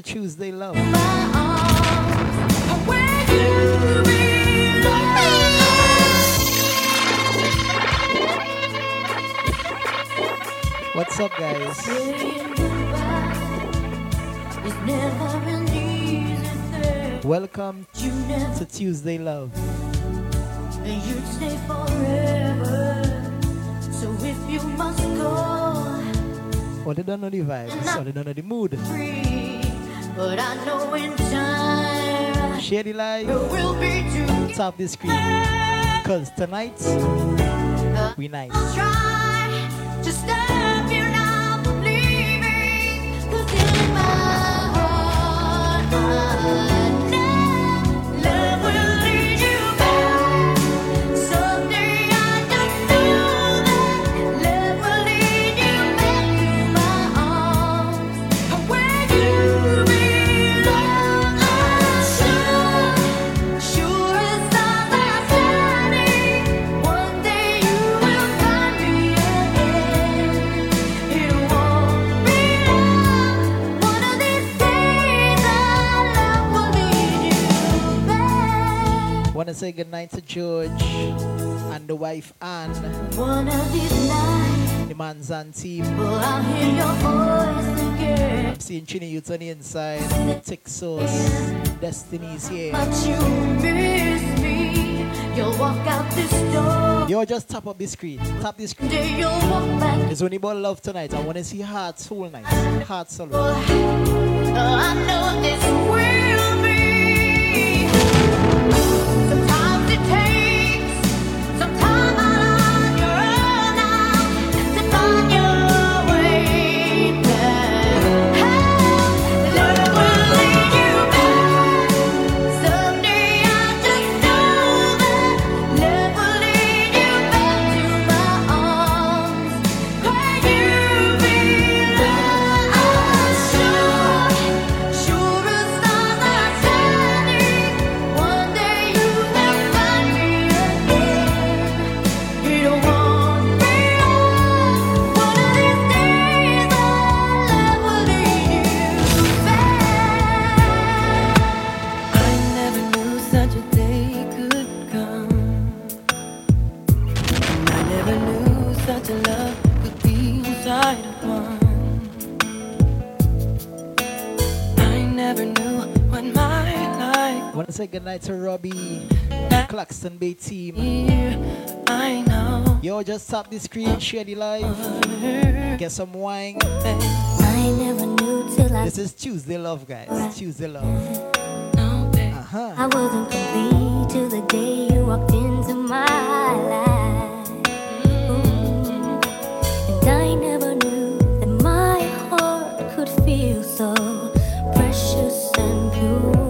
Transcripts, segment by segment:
To Tuesday Love. my arms where you belong. What's up, guys? Saying goodbye is never an easy thing. Welcome to Tuesday Love. and you'd stay forever. So if you must go, Oh, they don't know the vibes. Oh, they don't know the mood. But I know in time Share the live. we'll. Tap the screen. Cause tonight uh, we nice. I'll try to stop you now. 'Cause in my heart, say goodnight to George and the wife Anne, One of these nights, the man's and team. Oh, will I hear your voice again? I'm seeing Chini the inside. Tick Sauce. Destiny's here. But you miss me. You'll walk out this door. Yo, just tap up the screen. Tap the screen. Day you'll walk back. It's only about love tonight. I wanna see hearts whole night. Hearts solo. Oh, I know this will be. good night to Robbie, Claxton Bay team. I know. Yo, just tap the screen, share the live, get some wine. This is Tuesday Love, guys. Tuesday Love. Uh-huh. I wasn't complete till the day you walked into my life. And I never knew that my heart could feel so precious and pure.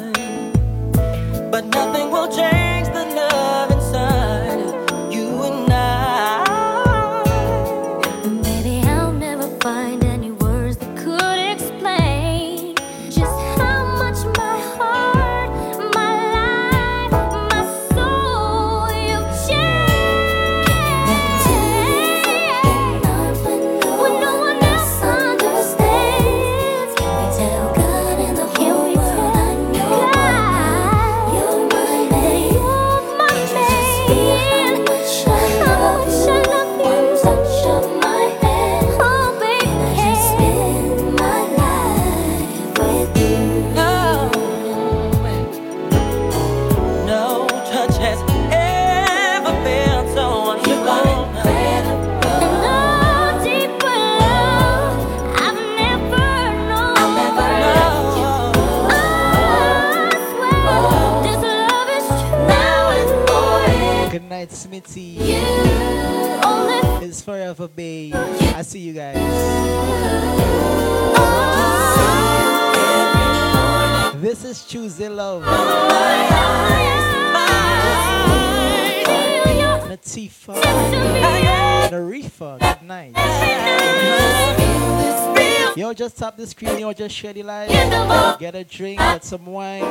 It's Forever Bay. I see you guys. Oh, this is Tuesday Love. Oh. Stop the screen or just share the light. Get a drink, get some wine.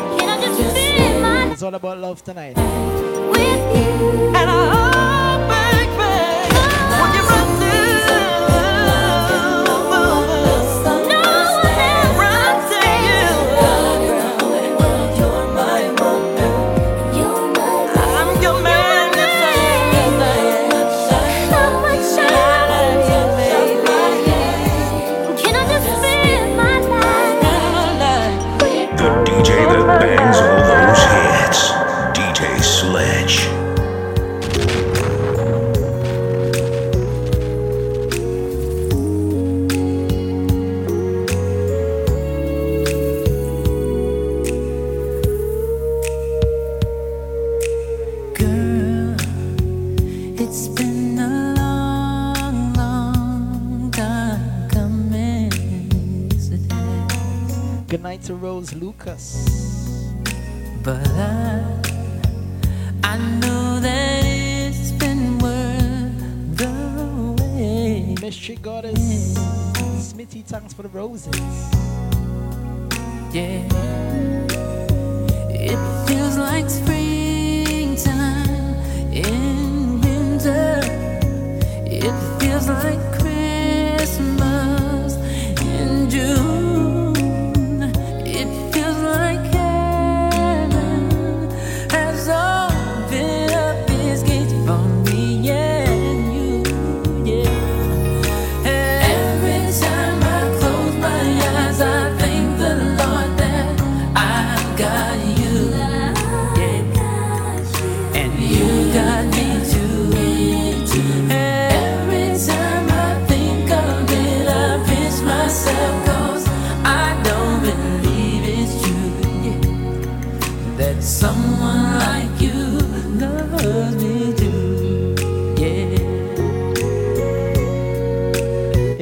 It's all about love tonight. Carlos Lucas. But I, I know that it's been worth the wait. Mystery Goddess, Smithy, thanks for the roses. Yeah, it feels like springtime in winter. It feels like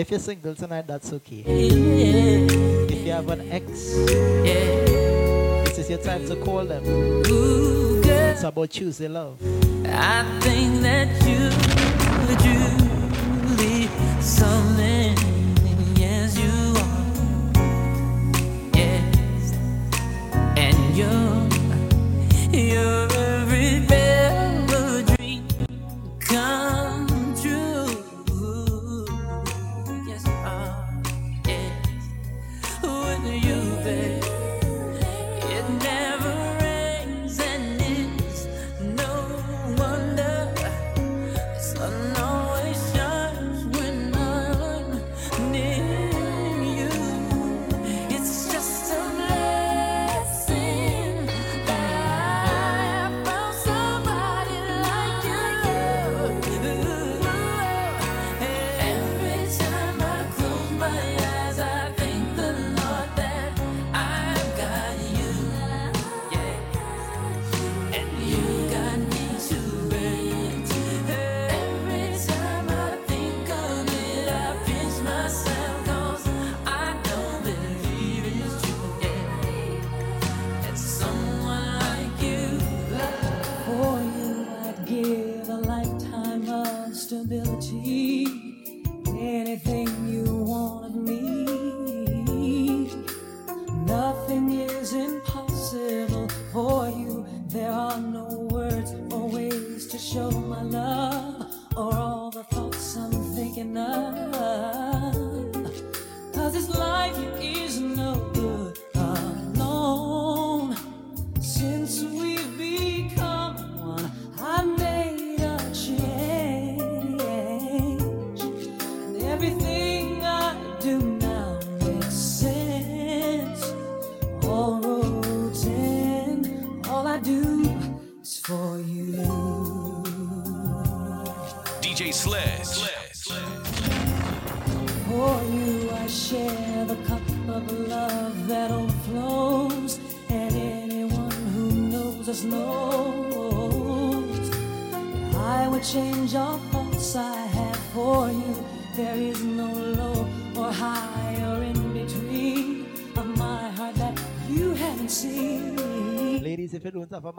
If you're single tonight, that's okay. Yeah. If you have an ex, yeah. this is your time to call them. Ooh, it's about choosing love. I think that you, you.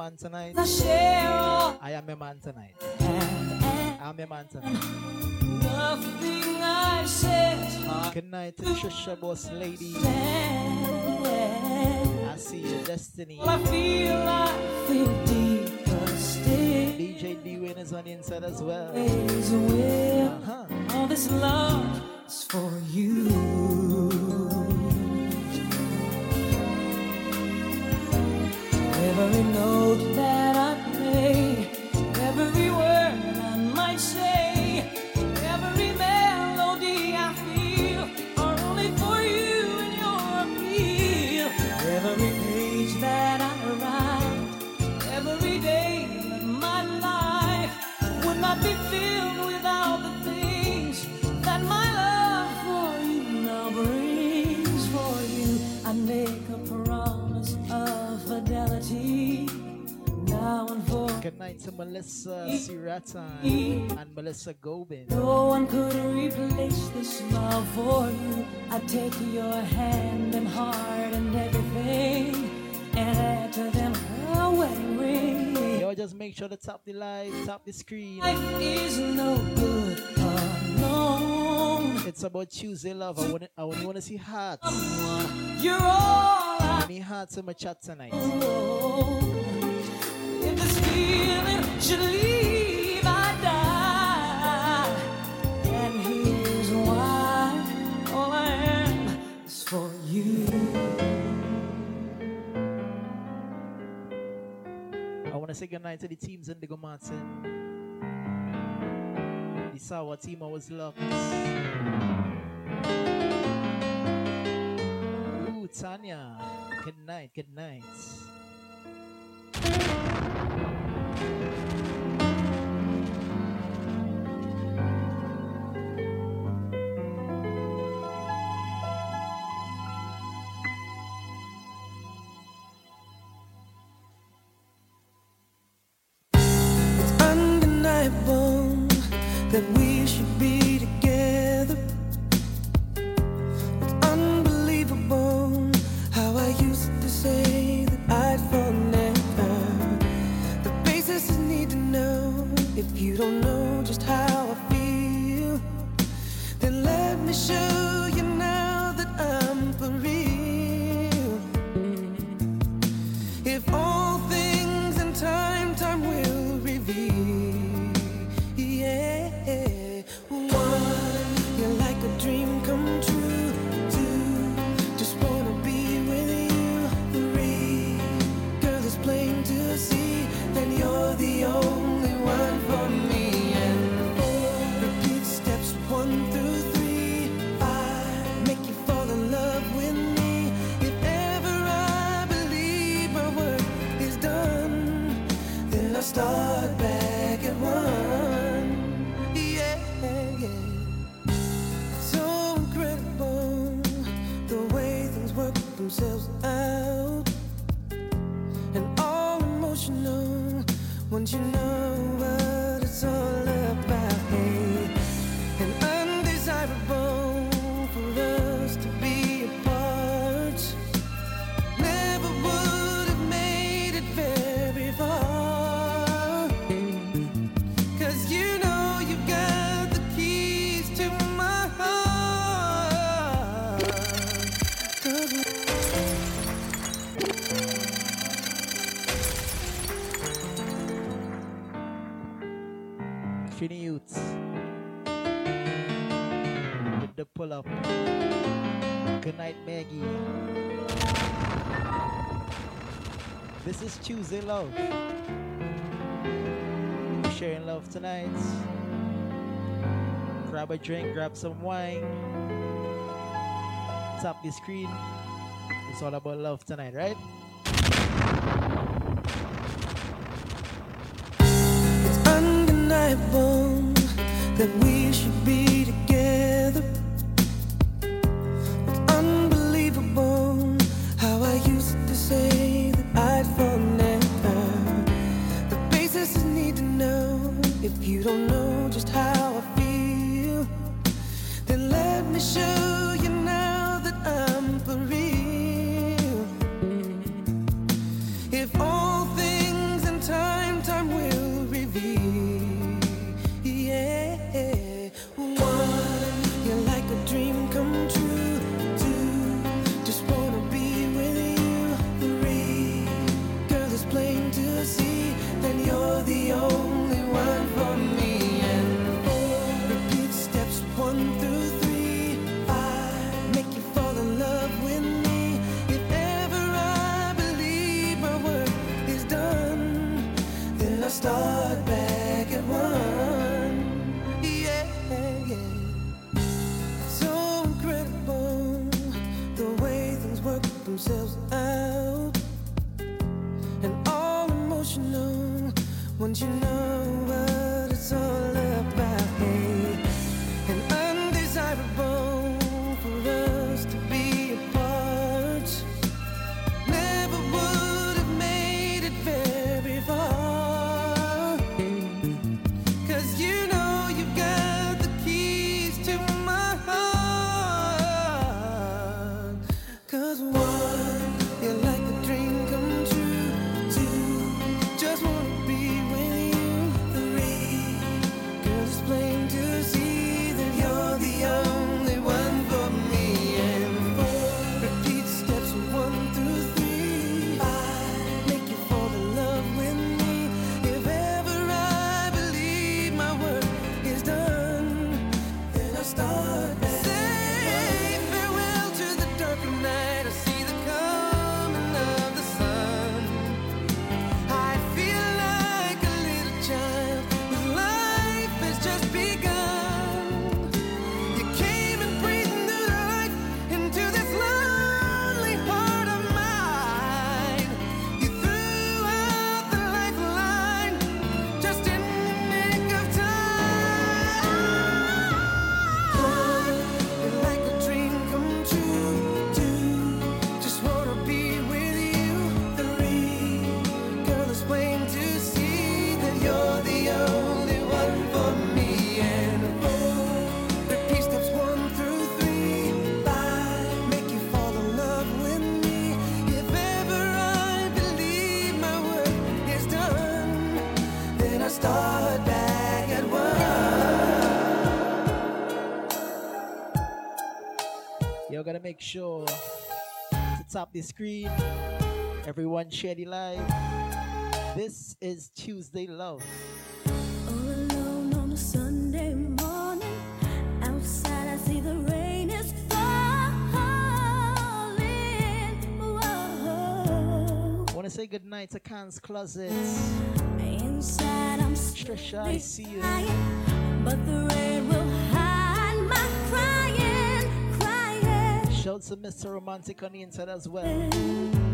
man tonight. I am a man tonight. Eh, eh. I'm a man tonight. Good night, to Trisha Boss Lady. I see your destiny. I feel like. DJ D Win is on the inside as well. Uh-huh. All this love. nila Gobin. No one could replace this love for you. I take your hand and heart and everything and add to them a wedding ring. Y'all just make sure to tap the light, tap the screen. Life is no good alone. It's about choosing love. I want I only want to see hearts. Someone, you're all I need hearts in my chat tonight. Oh, if this feeling should leave. for you. I want to say goodnight to the teams Indigo Martin. The Sour team always loves. Ooh, Tanya. Good night, good night. is in love. We're sharing love tonight. Grab a drink, grab some wine. Tap the screen. It's all about love tonight, right? It's undeniable that we should be make sure to top the screen. Everyone share the live. This is Tuesday Love. I want to say goodnight to Can's Closet. Inside, I'm Trisha, I see you. Crying, but the rain will hide my crying out to Mr. Romantic on the inside as well.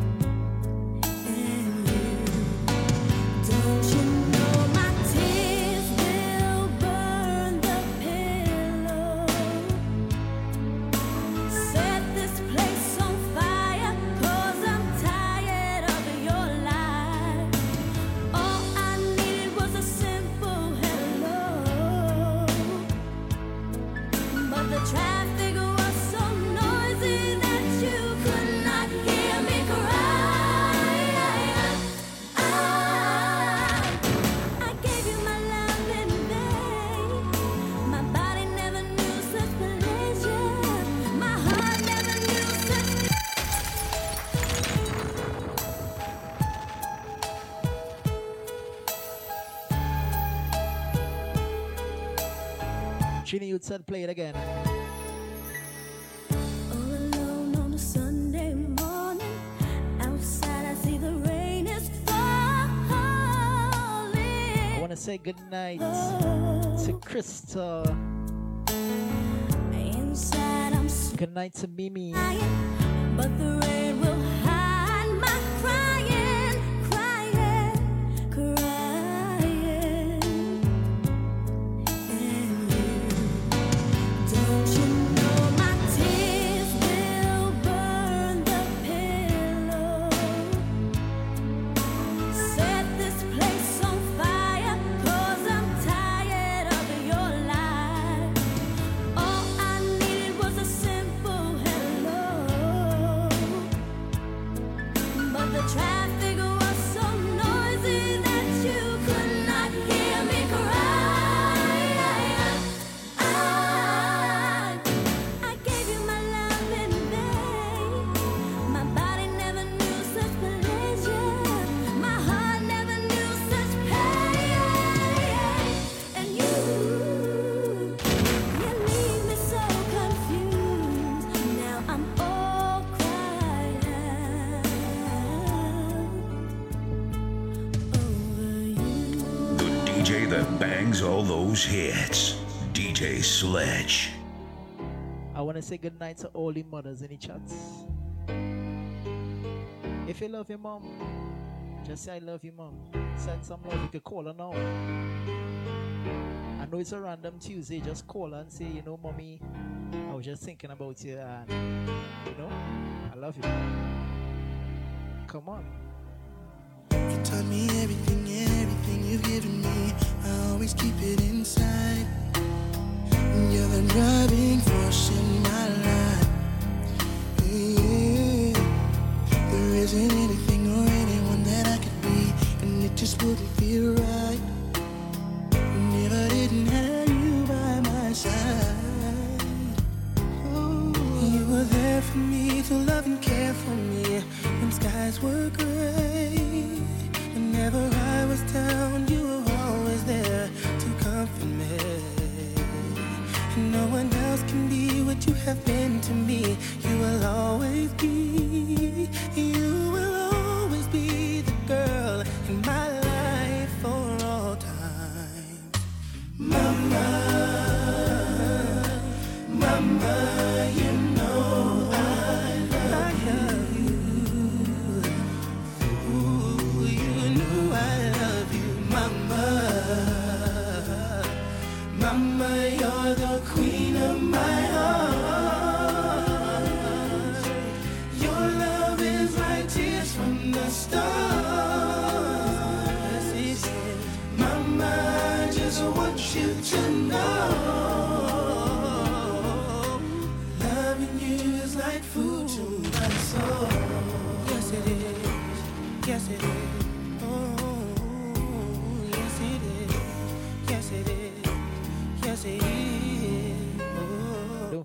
A Sunday morning, outside I see the rain is falling. I want to say good night oh. to Crystal. Inside I'm Good night to Mimi. All those hits. DJ Sledge. I want to say good night to all the mothers in the chats. If you love your mom, just say I love you, mom. Send some love. You can call her now. I know it's a random Tuesday. Just call her and say, you know, mommy, I was just thinking about you, and you know, I love you. Come on. You taught me everything, everything you've given me. I always keep it inside. You're the driving force in my life. There isn't anything or anyone that I could be, and it just wouldn't feel right. If I didn't have you by my side, you were there for me to love and care for me when skies were gray. Whenever I was down, you were always there to comfort me. And no one else can be what you have been to me. You will always be, you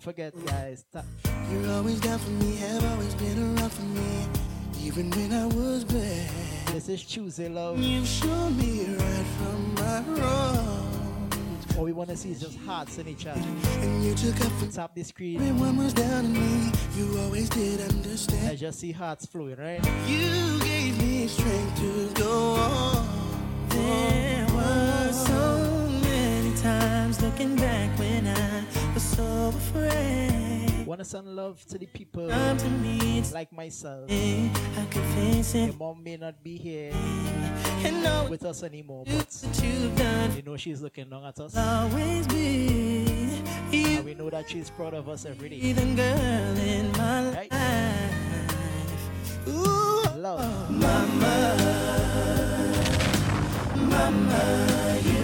Don't forget, guys. ta- You're always down for me, have always been around for me, even when I was bad. This is Tuesday, love. You showed me right from my wrong, All we want to see is just hearts in each other. and you took up for Tap the screen. everyone was down on me. You always did understand. I just see hearts flowing, right? You gave me strength to go on. There were so many times looking back when I was so afraid. Want to send love to the people to like myself. I could face Your it mom may not be here know with us anymore, but you know she's looking down at us. always be And we know that she's proud of us every day. the girl in my Right. life. Ooh, Love. you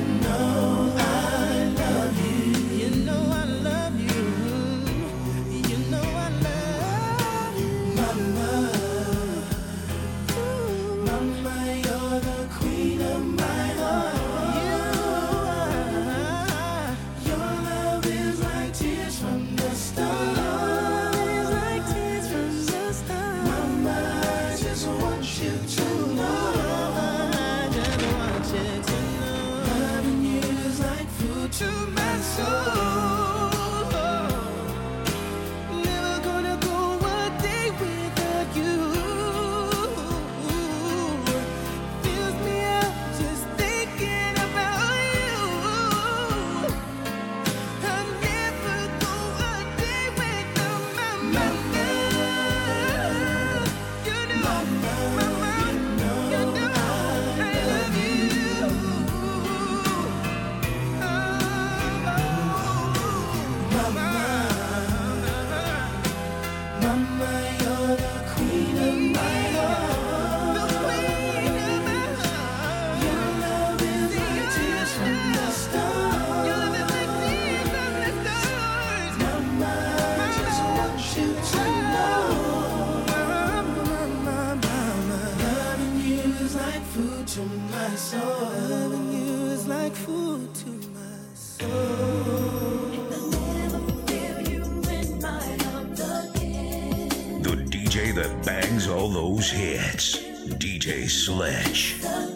those hits. DJ Sledge.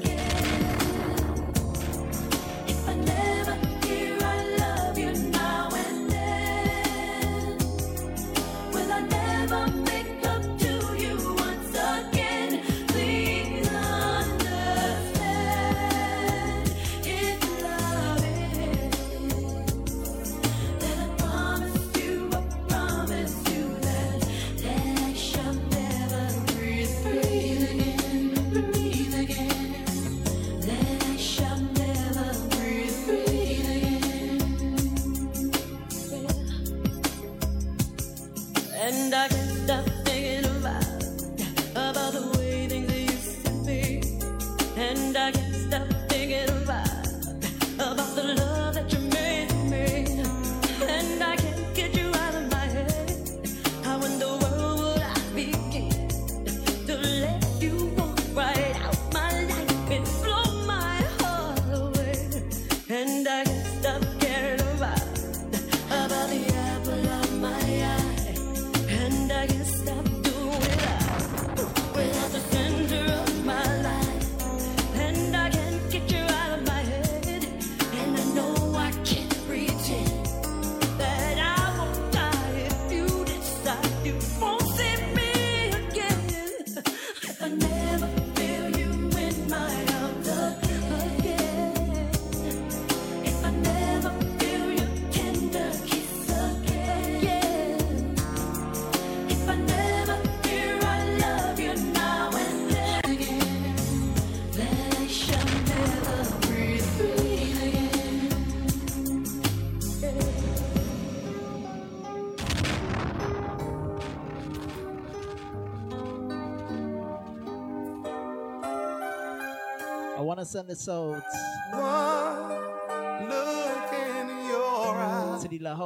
us end this out. One look in your eyes. City La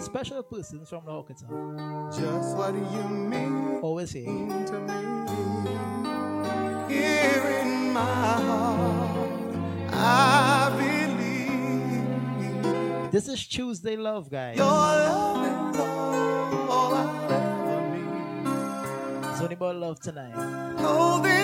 Special persons from La Hawkita. Just what you mean. Always here. To me. Here in my heart, I believe. This is Tuesday Love, guys. Your love is all, all I ever need. It's only about love tonight. Holding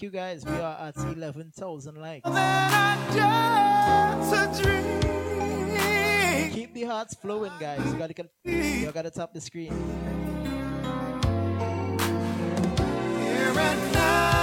thank you guys. We are at 11,000 likes. Keep the hearts flowing, guys. You gotta, you gotta tap the screen. Here and now.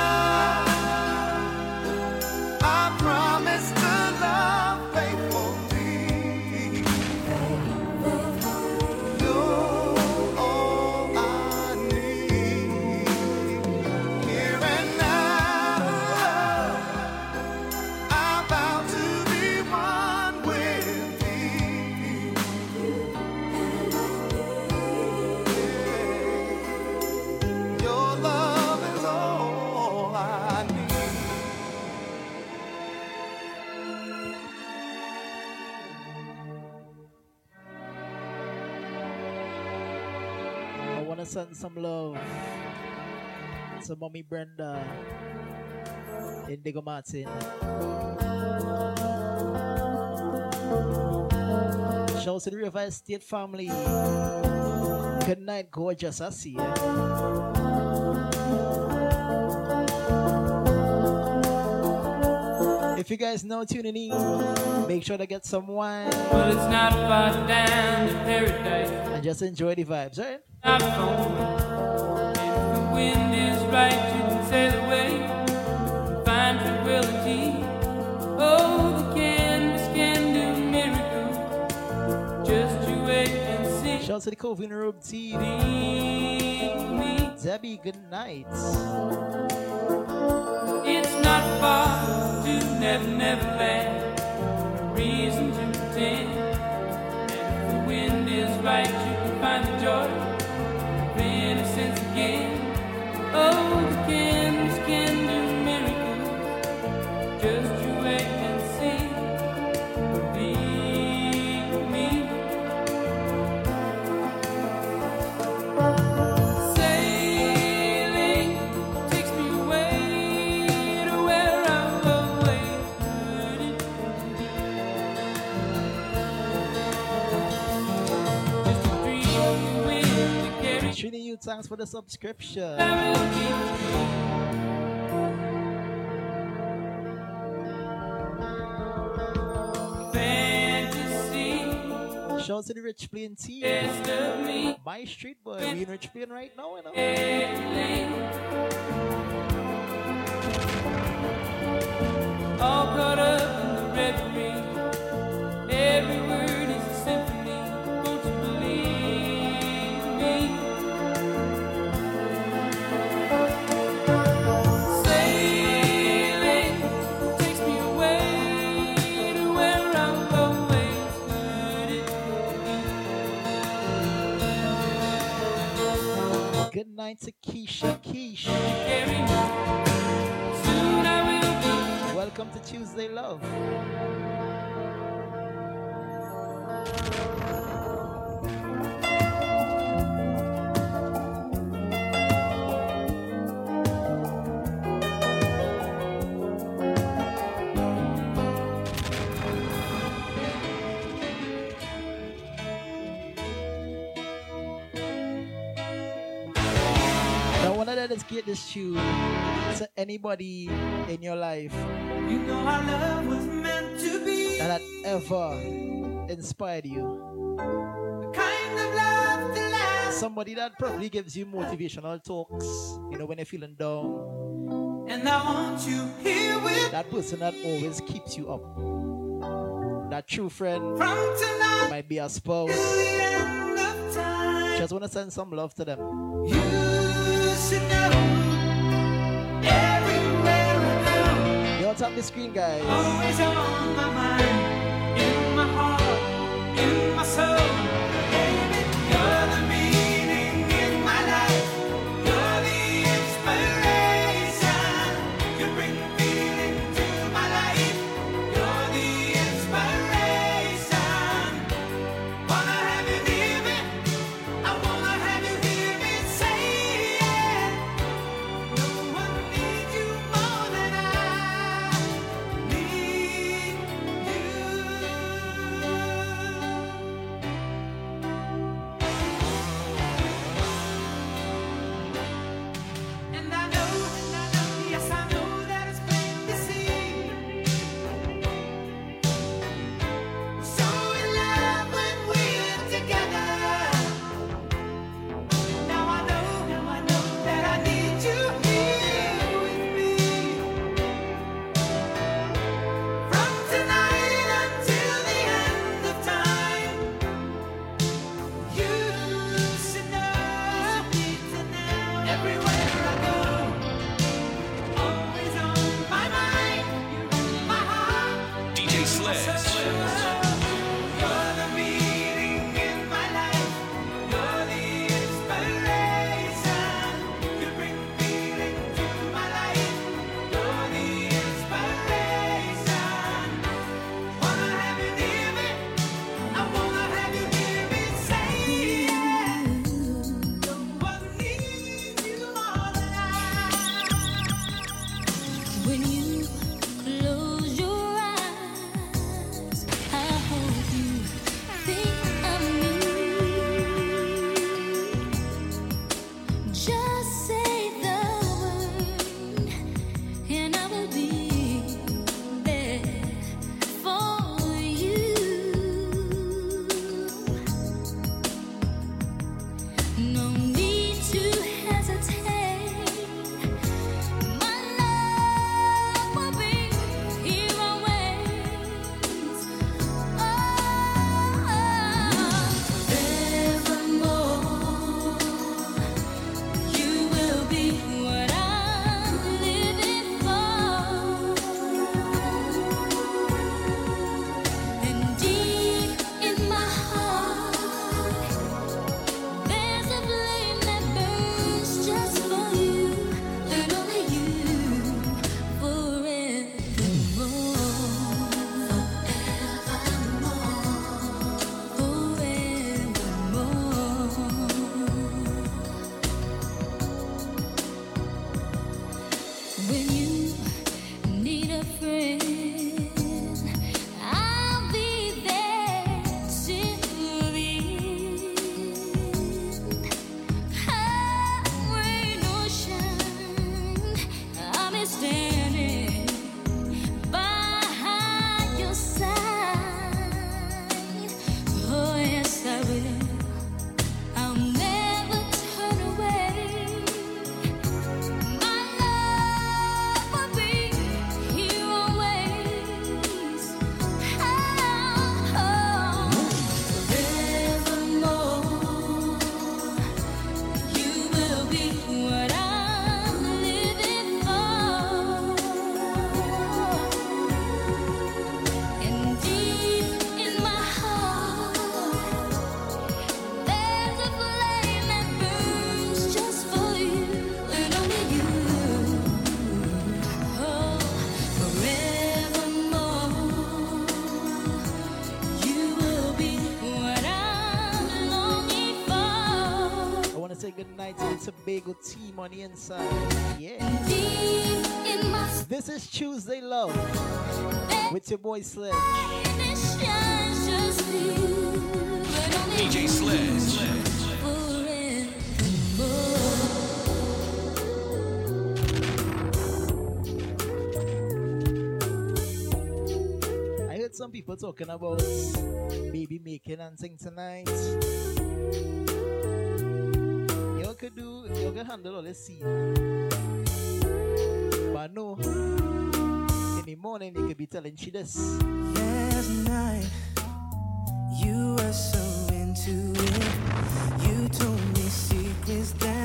Send some love to Mommy Brenda, Indigo Martin. Shout to the River Estate family. Good night, gorgeous. I see you. If you guys know tuning in, make sure to get some wine Well, it's not far down to paradise. and just enjoy the vibes, right? Not far. If the wind is right, you can sail away. Find tranquility. Oh, the canvas can do miracles. Just you wait and see. Shout to the Covin Robe team. Debbie, good night. It's not far to Never Never Land. Reason to pretend. And if the wind is right, you can find the joy again. Oh, the thanks for the subscription. I will keep fantasy. Shout to the Rich Plain team. Best of me. My street boy, we in Rich Plain right now, you know. All caught up in the. Night to Keisha Keish. Carry me. Soon I will be. Welcome to Tuesday Love. Want to dedicate this tune to anybody in your life You know our love was meant to be that had ever inspired you. kind of love to last. Somebody that probably gives you motivational talks, you know, when you're feeling down. And I want you here with That person that always keeps you up. That true friend from tonight might be a spouse. the end of time. Just want to send some love to them. You Yo, tap the screen, guys. always on my mind, in my heart, in my soul. Tobago team on the inside. Yeah. This is Tuesday Love with your boy Sledge. DJ Sledge. Sledge. some people talking about baby making and thing tonight handle all the. But no, in the morning you could be telling she this. Last night, you were so into it. You told me secrets that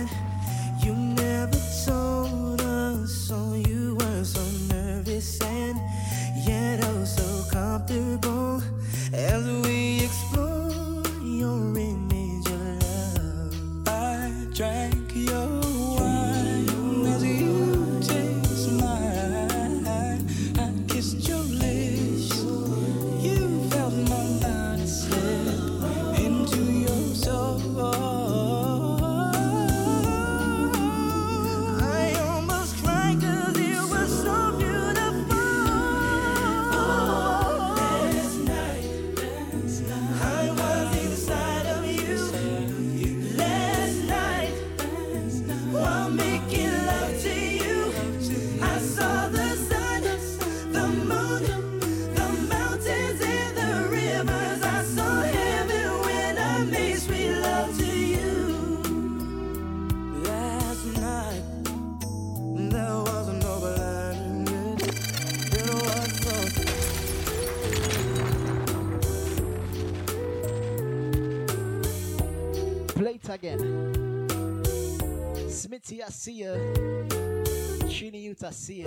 utasia, chini utasia.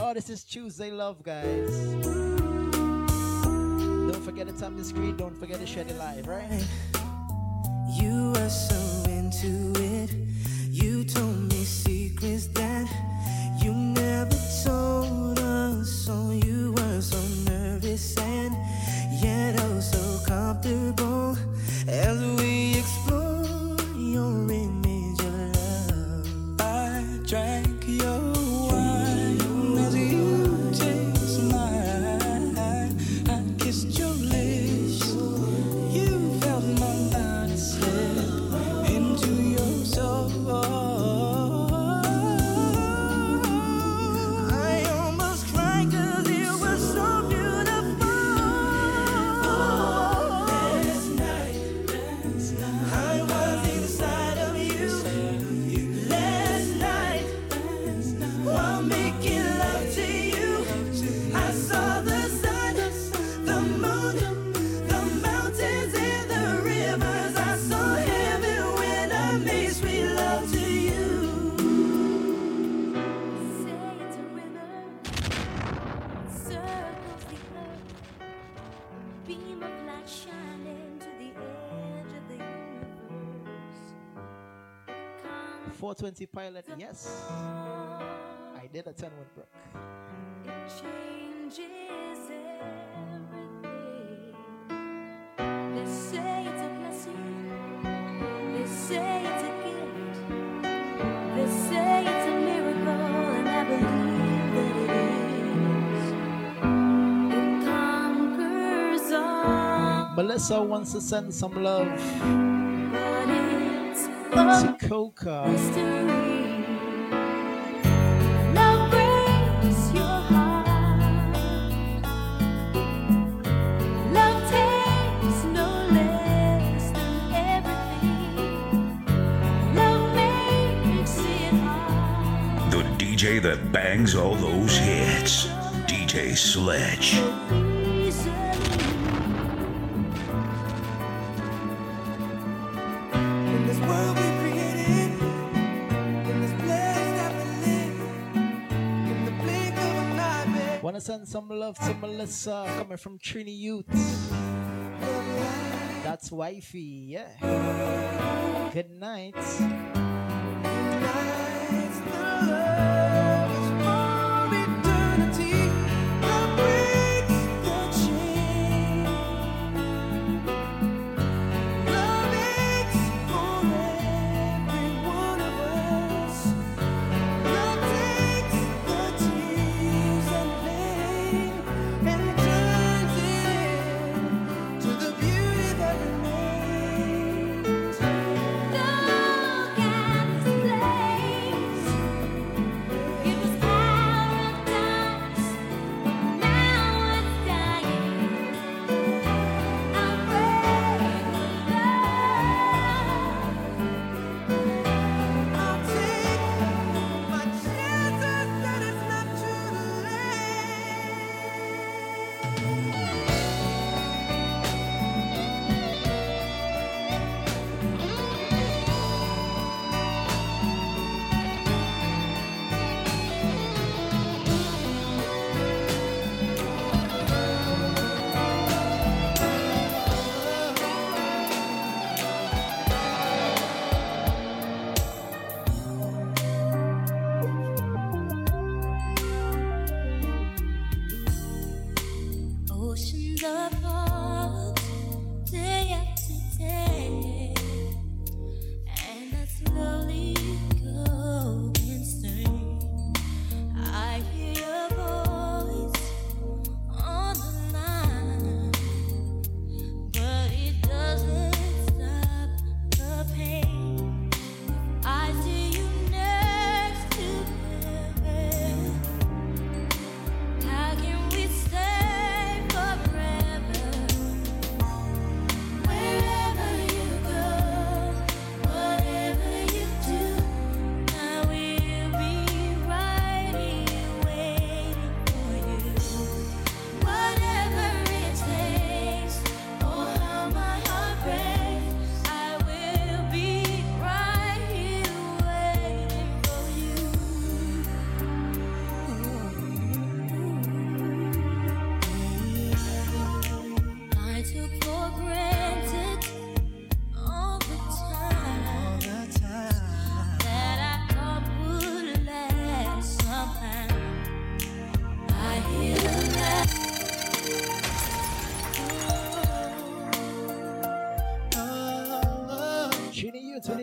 Oh, this is Tuesday Love, guys. Don't forget to tap the screen, don't forget to share the live, right? You are so into. 20 pilot, yes. I did attend Woodbrook. It changes everything. They say it's a blessing. They say it's a gift. They say it's a miracle, and I believe that it is. It conquers all. Melissa wants to send some love. But it's to Coca. brings all those hits. DJ Sledge. Wanna send some love to Melissa coming from Trini Youth? That's wifey, yeah. Good night.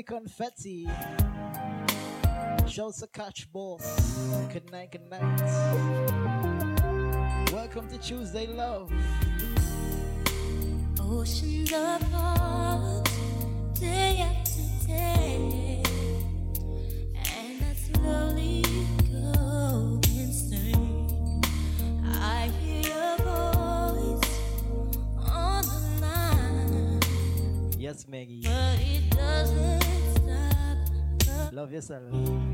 confetti. Shouts to Catch Boss. Good night, good night. Welcome to Tuesday Love. Ocean Rizal.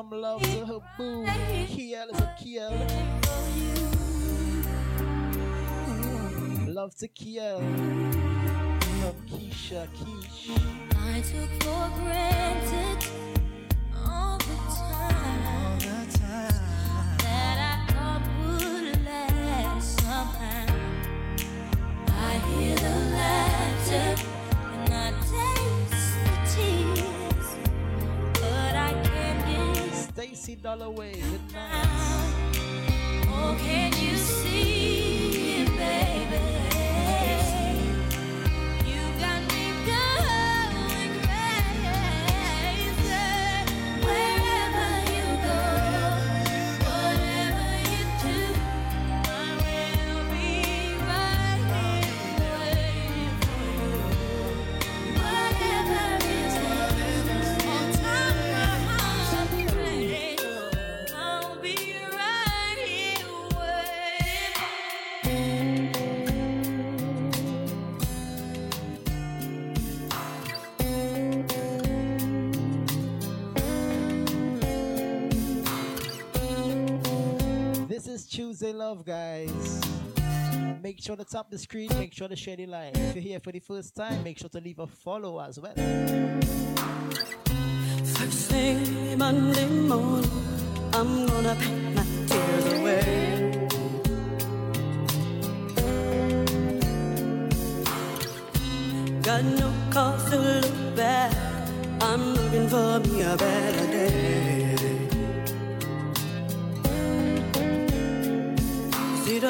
some love to her boo. Kiel is a Kiel. Love to Kiel. From Keisha, Keish. I took for granted. Dalloway. Good night. Tuesday Love, guys. Make sure to tap the screen, make sure to share the line. If you're here for the first time, make sure to leave a follow as well. First thing Monday morning, I'm gonna pack my tears away. Got no cause to look back. I'm looking for me a better day.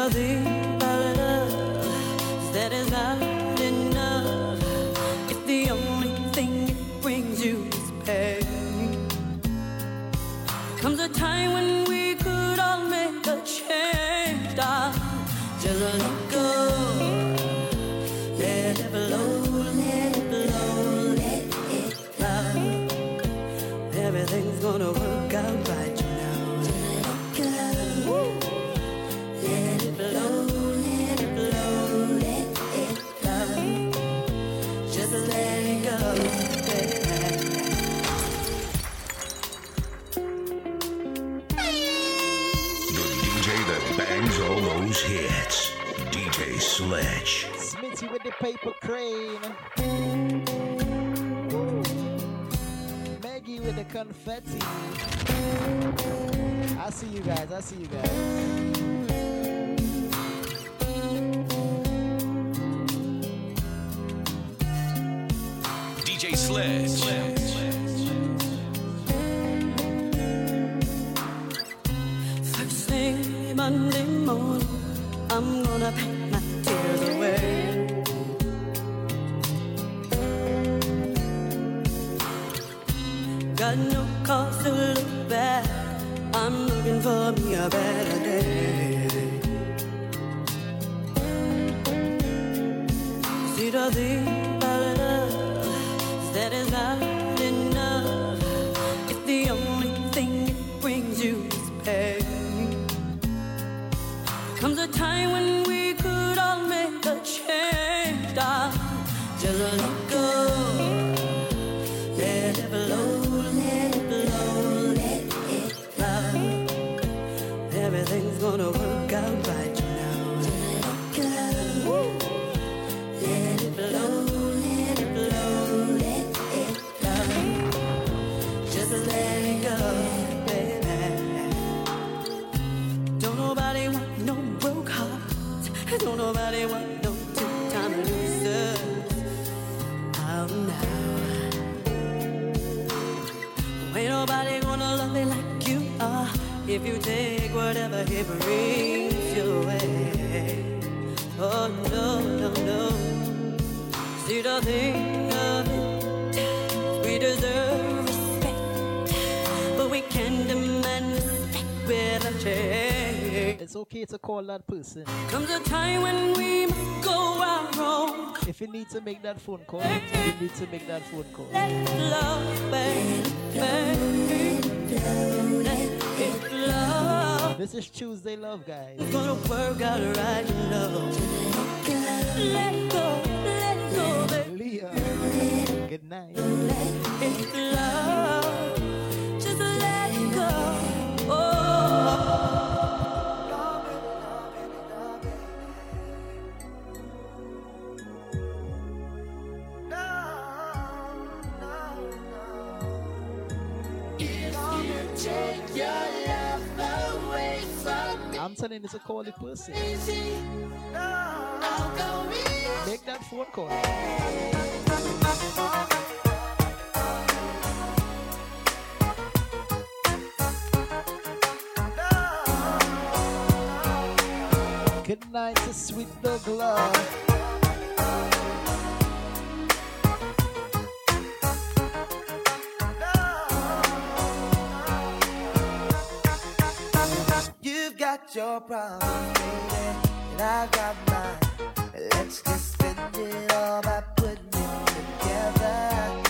Thing about love is not the paper crane. Maggie with the confetti. I see you guys. I see you guys. DJ Sledge. First Got no cause to look back. I'm looking for me a better day. See the whatever he brings your way. Oh no, no, no. See the thing of it, we deserve respect, but we can't demand respect without change. It's okay to call that person. Comes a time when we must go our own. If you need to make that phone call, you need to make that phone call. Let baby. Let it flow. This is Tuesday Love, guys. It's gonna work out right, you know. Let go, let go, baby. Leah, good night. Let it listening is a calling person. Make that phone call. Good night to sweet Douglas. got your problems, baby, and I got mine. Let's just spend it all by putting it together.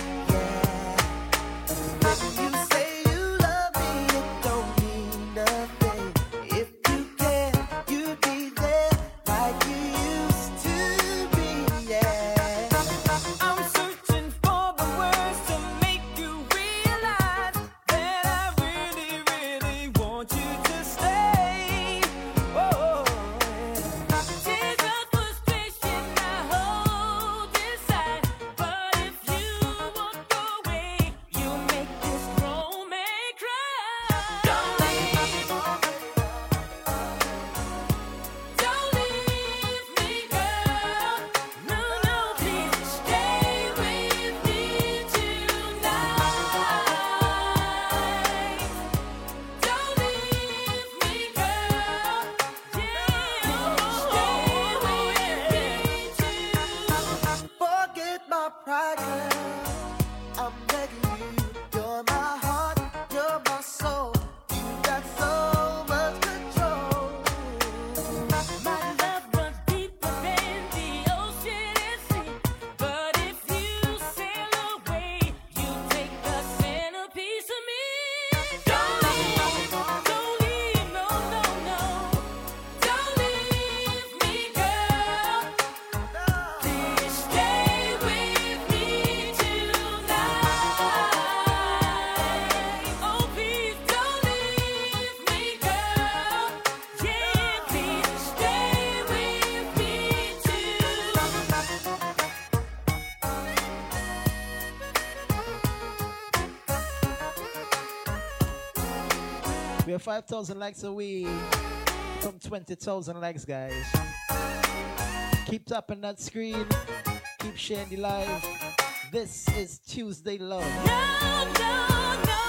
5,000 likes away from 20,000 likes, guys. Keep tapping that screen. Keep sharing the live. This is Tuesday Love. No, no, no,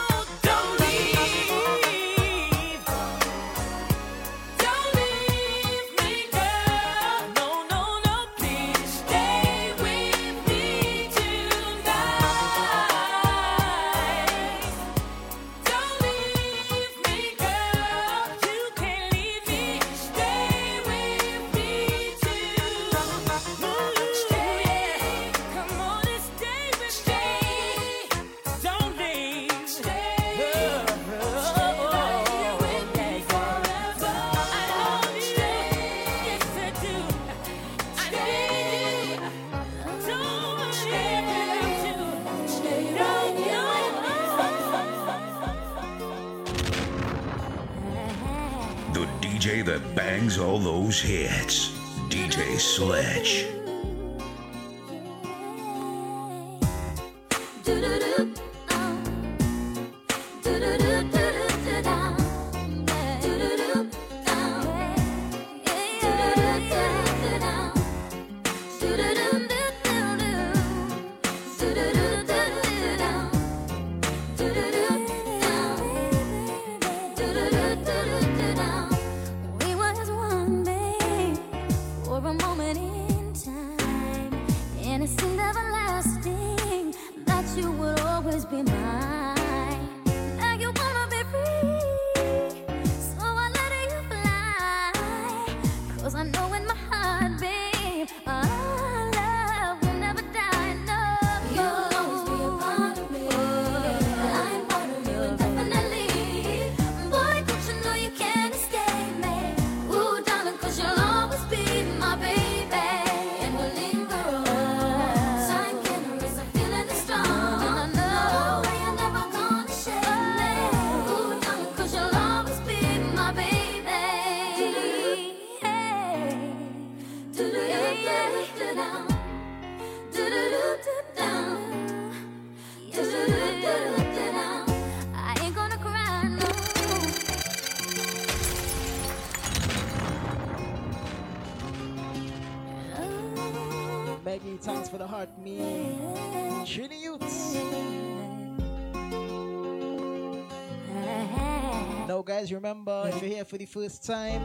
guys, remember if you're here for the first time,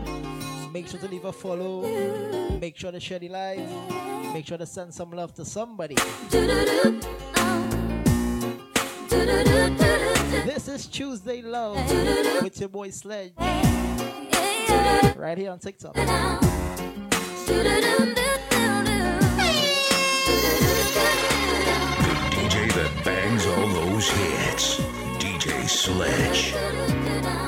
make sure to leave a follow, make sure to share the live, make sure to send some love to somebody. This is Tuesday Love with your boy Sledge right here on TikTok. DJ that bangs all those hits. DJ Sledge.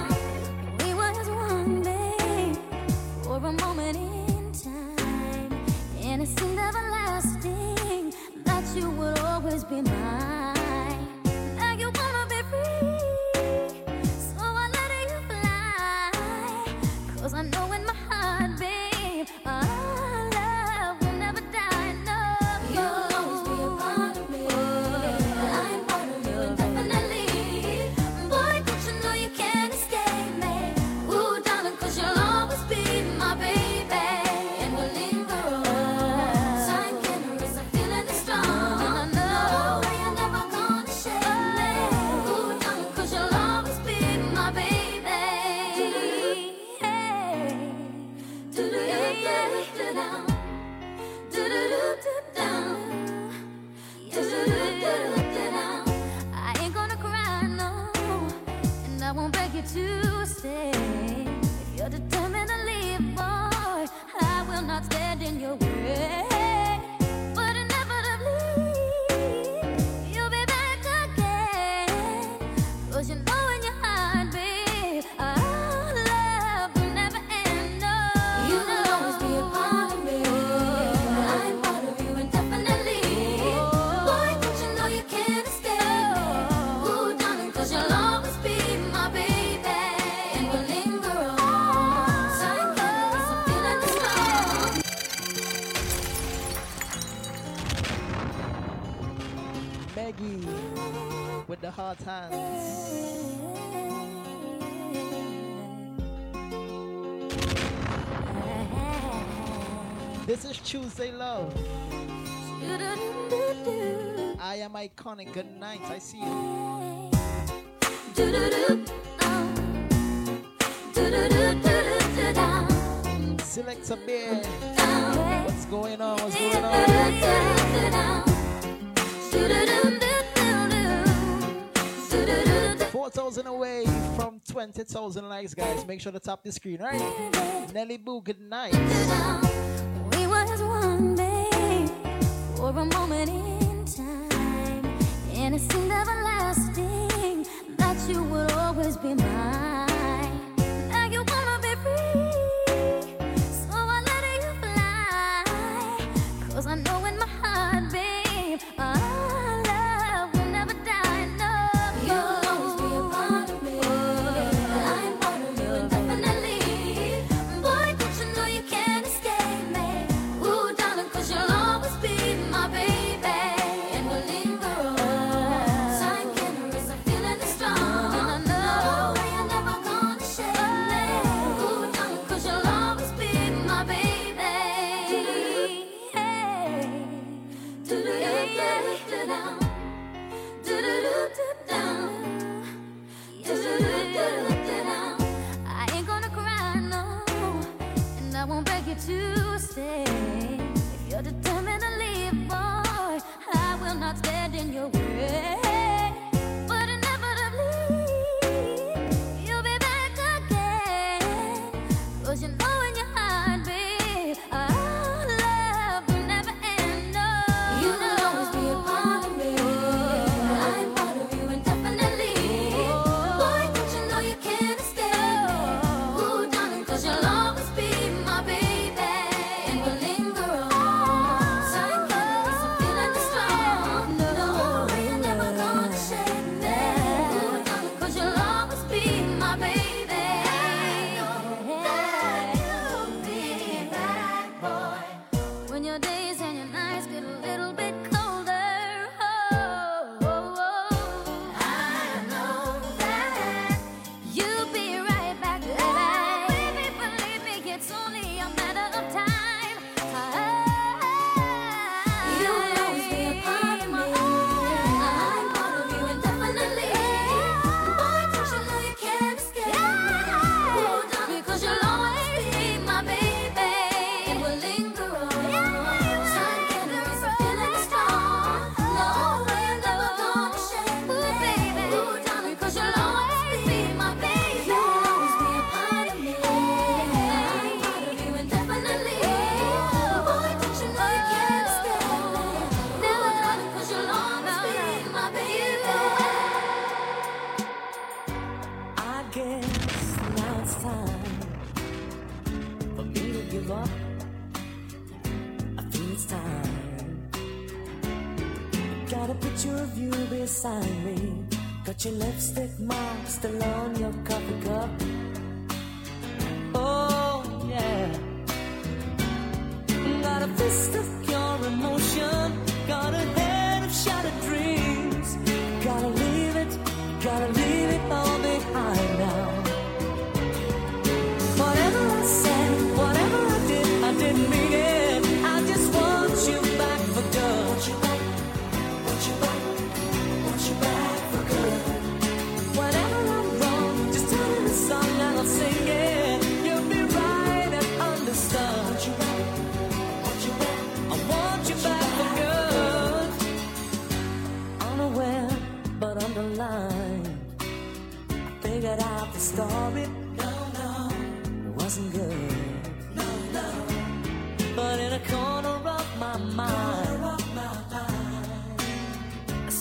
say love. I am iconic. Good night. I see you. Select a beer. What's going on? What's going on? Four thousand away from twenty thousand likes, guys. Make sure to tap the screen, right? Nelly Boo, good night. For a moment in time, and it seemed everlasting that you would always be mine.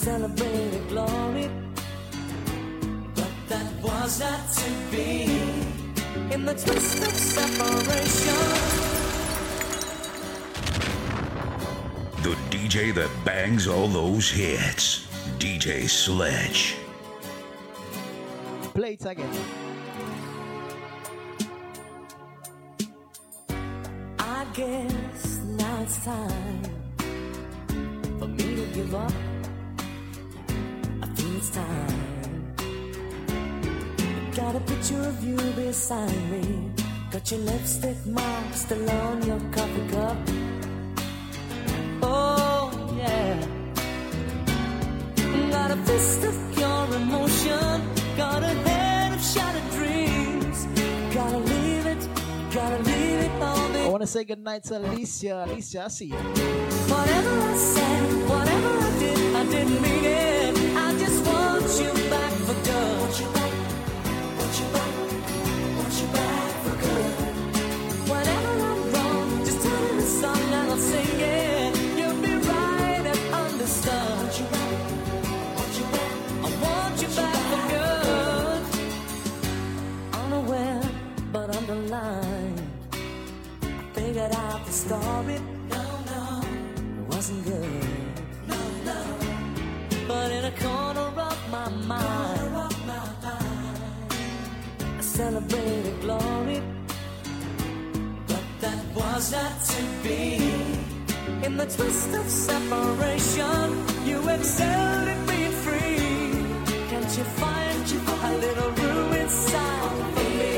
celebrated glory. But that was not to be. In the twist of separation. The DJ that bangs all those hits, DJ Sledge. Play it again. I guess now it's time for me to give up. picture of you beside me. Got your lipstick mark still on your coffee cup. Oh, yeah. Got a fist of pure emotion. Got a head of shattered dreams. Gotta leave it, gotta leave it all. I wanna say goodnight to Alicia. Alicia, I see you. Whatever I said, whatever I did, I didn't mean it. I just want you back for good. story. No, no. Wasn't good. No, no. But in a corner of my mind, corner of my mind. I celebrated glory. But that was not to be. In the twist of separation, you excelled in being free. Can't you find, Can't you find a little room inside for me?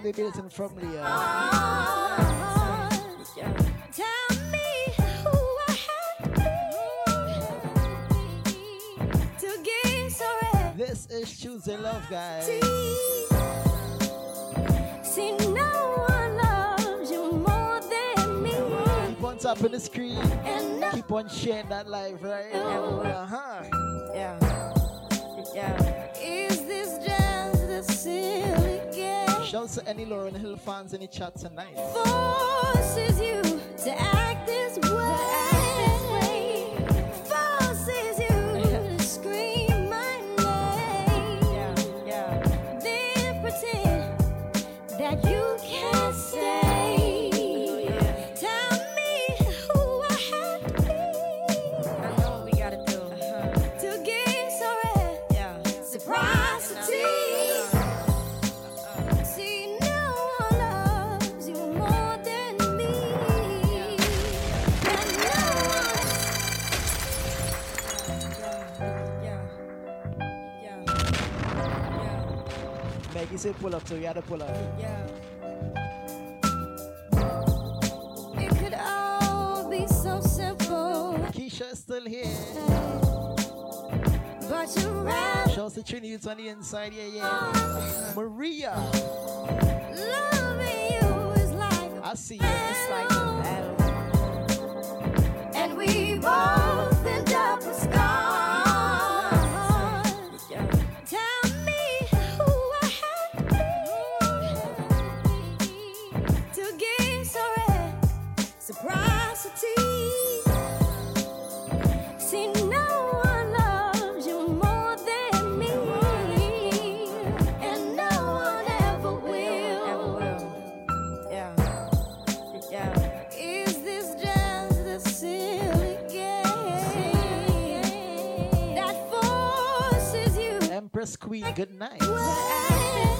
From This is Tuesday Love, guys. See, no one loves you more than me. Keep on tapping the screen. Keep on sharing that life, right? Uh-huh. Shout out to any Lauryn Hill fans in the chat tonight. Forces you to act this Mikey said pull up, so you had to pull up. Yeah. It could all be so simple. Keisha is still here. But you rather. Shows the Trinity on the inside, yeah, yeah. Oh. Maria. Loving you is like. I see you. It's like. And we both. Queen. Good night.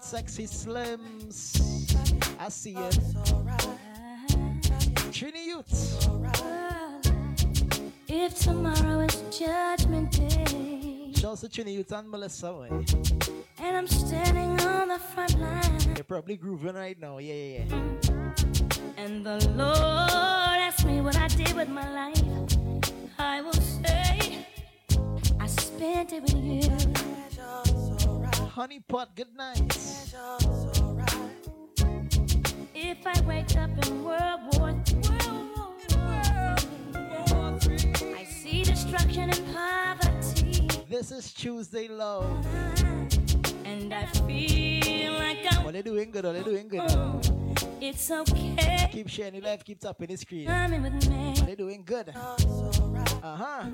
Sexy Slims. I see it. Trini Youth. If tomorrow is judgment day Shouts to Trini Youth and Melissa. Way. and I'm standing on the front line They're probably grooving right now. Yeah, yeah, yeah. and the Lord asked me what I did with my life, I will say I spent it with you. Honey pot, good night. If I wake up in World War III, I see destruction and poverty, This is Tuesday Love. and I feel like I'm. Oh, they're doing good. Oh, they're doing good. It's okay. Keep sharing your life, keep tapping the screen. Coming with me. They're doing good. Uh huh.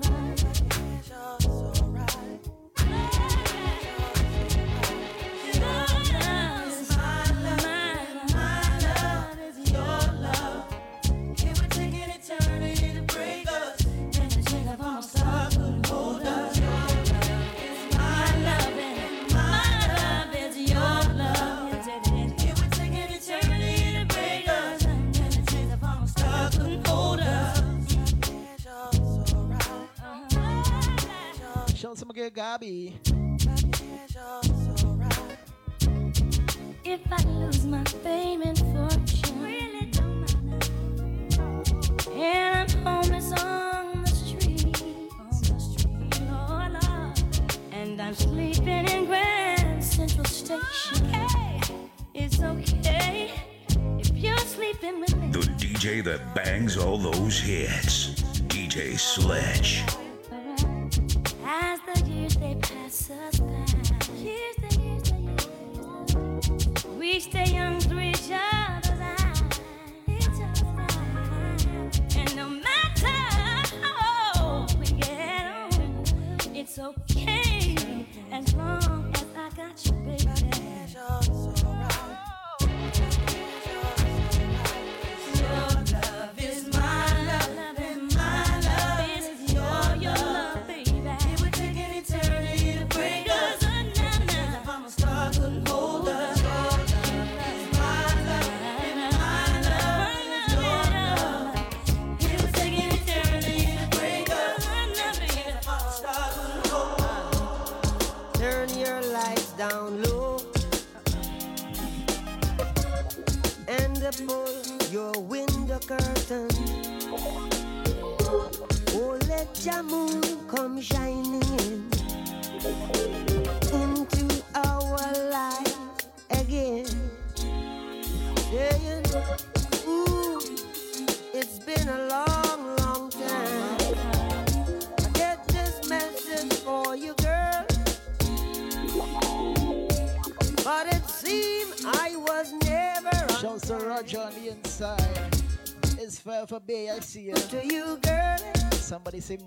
Show some girl Gabi. If I lose my fame and fortune, really don't matter. And I'm homeless on the street, on the street, oh Lord. And I'm sleeping in Grand Central Station. It's okay if you're sleeping with me. The DJ that bangs all those hits. DJ Sledge. Fair for Bay, I see you. to you, girl. Somebody say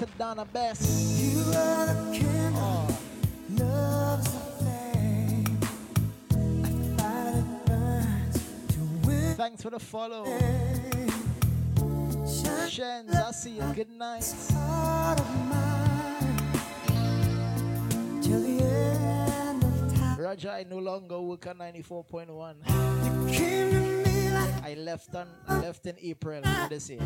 to Donna Bess. You are the king. oh. Uh. love's. I fight it burns to win. Thanks for the follow. Shens, I'll see you. Good night. Raja, I no longer work at 94.1. I left on I left in April this year.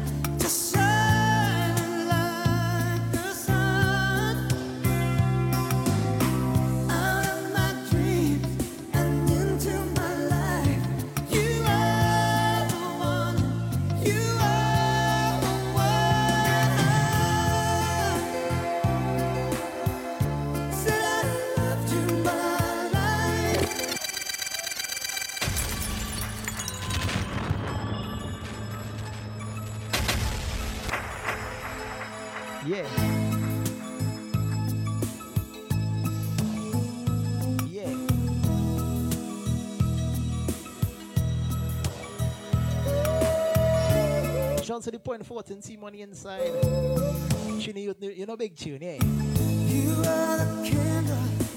point 14 see money inside. Chini, you, you know big tune, yeah? You are the candle.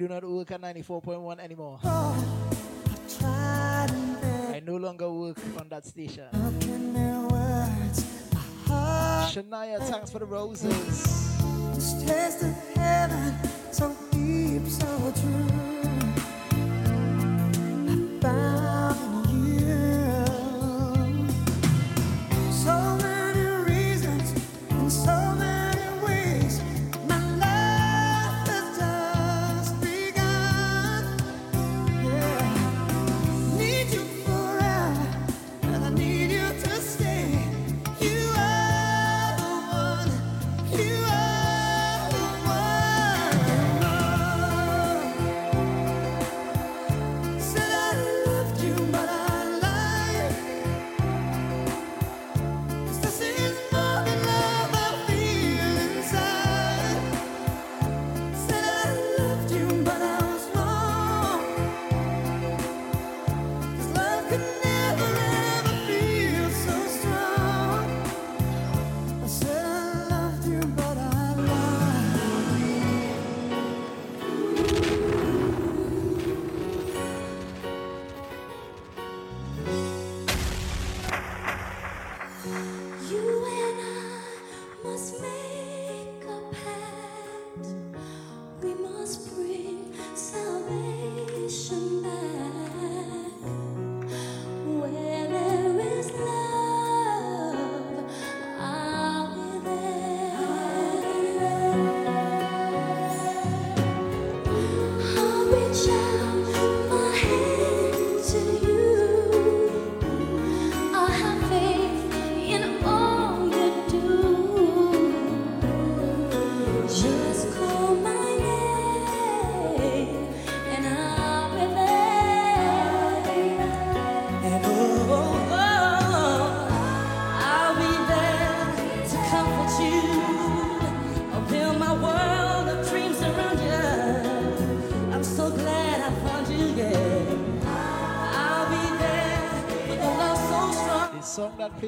do not work at 94.1 anymore. Oh, I, I no longer work on that station. Shania, thanks for the roses. This taste of heaven, so deep, so true.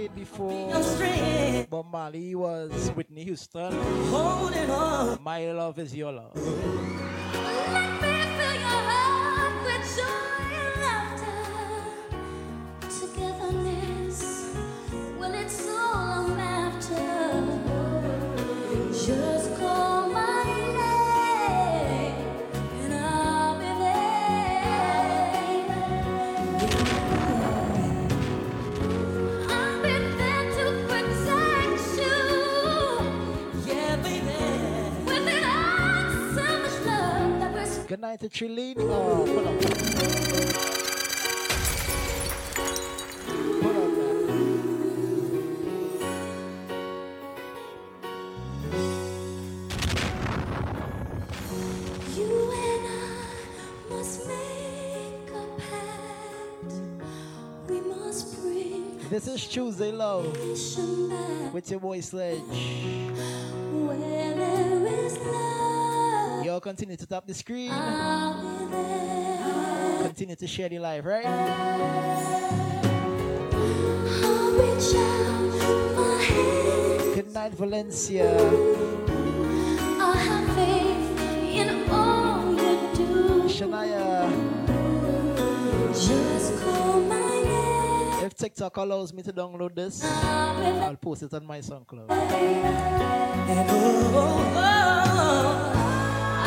Played before. Bob Marley was Whitney Houston. My love is your love. We're to Trilene. Oh, pull up. Pull up that. You and I must make a pact. We must bring This is Tuesday Love with your boy Sledge. where there is love. Continue to tap the screen. I'll be there. Continue to share the live, right? I'll reach out my hand. Good night, Valencia. I'll have faith in all you do. Shania. Just call my name. If TikTok allows me to download this, I'll. I'll post it on my SoundCloud.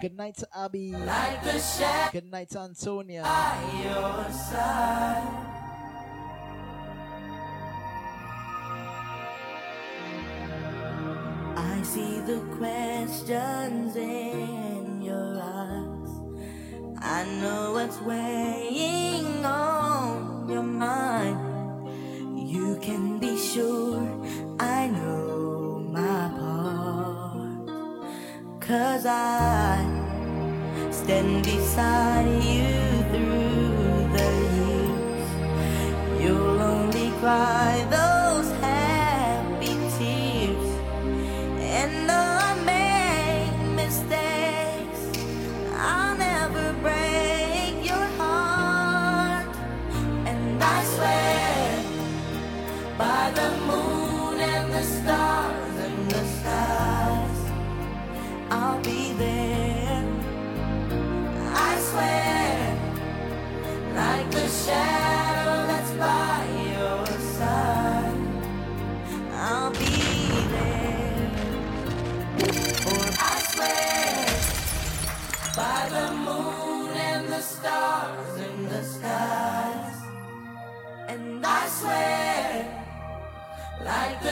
Good night Abby. like the shadow Good night to Antonia. by your side. I see the questions in your eyes. I know what's weighing on your mind. You can be sure I know my part. Cause I stand beside you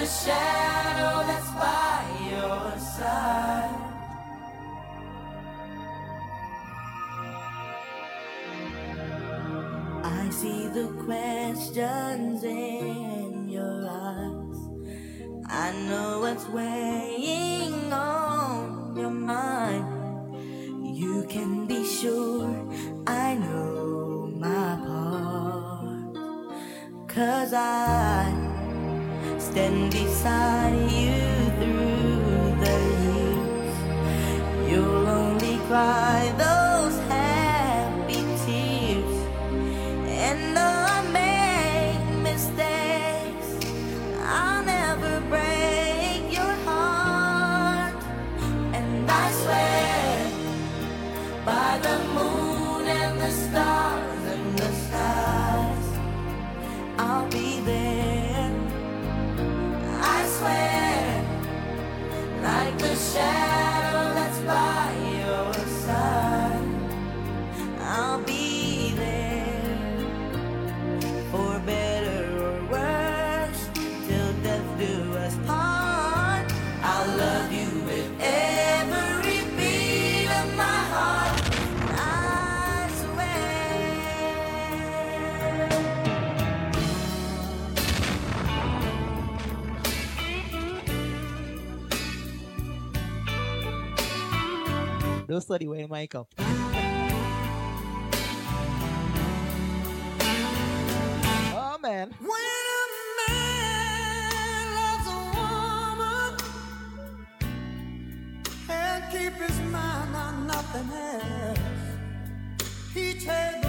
shadow that's by your side. I see the questions in your eyes. I know what's weighing on your mind. You can be sure I know my part. Cause I stand beside you through the years. You'll only cry sad. lo study wearing makeup. Oh man. keep his mind on nothing else. He takes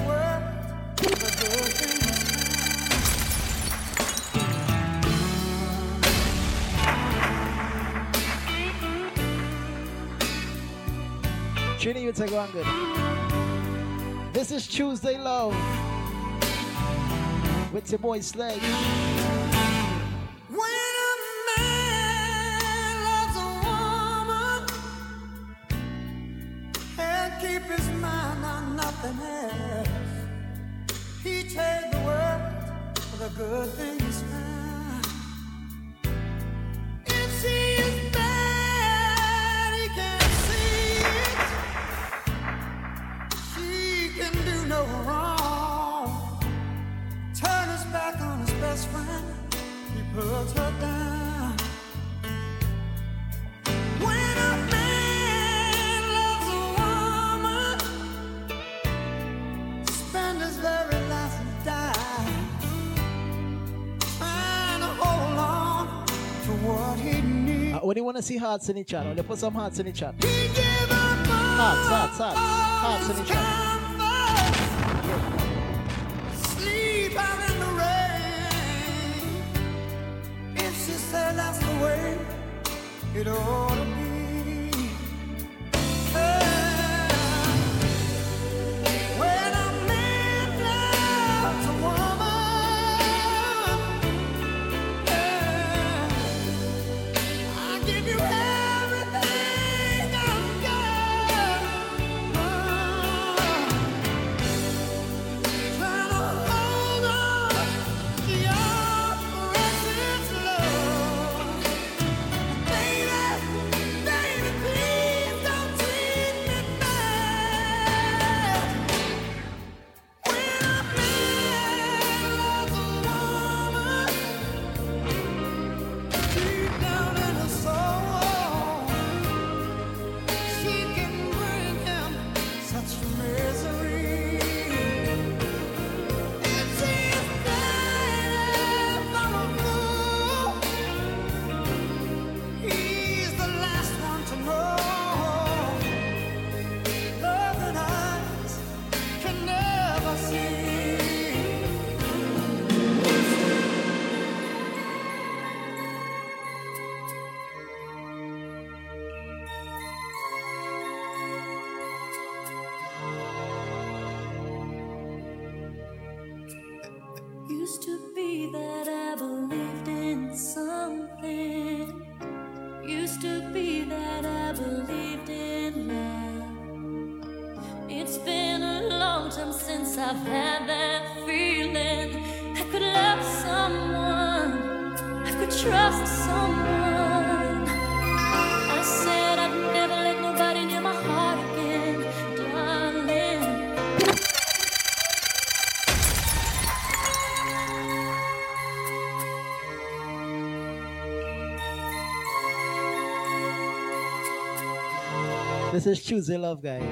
Trini, you take one good. This is Tuesday Love with your boy Sledge. He takes the world for the good thing. to see hearts in the chat. Let's put some hearts in the chat. Hearts, hearts, hearts. Hearts in the chat. It ought. This is Tuesday Love, guys.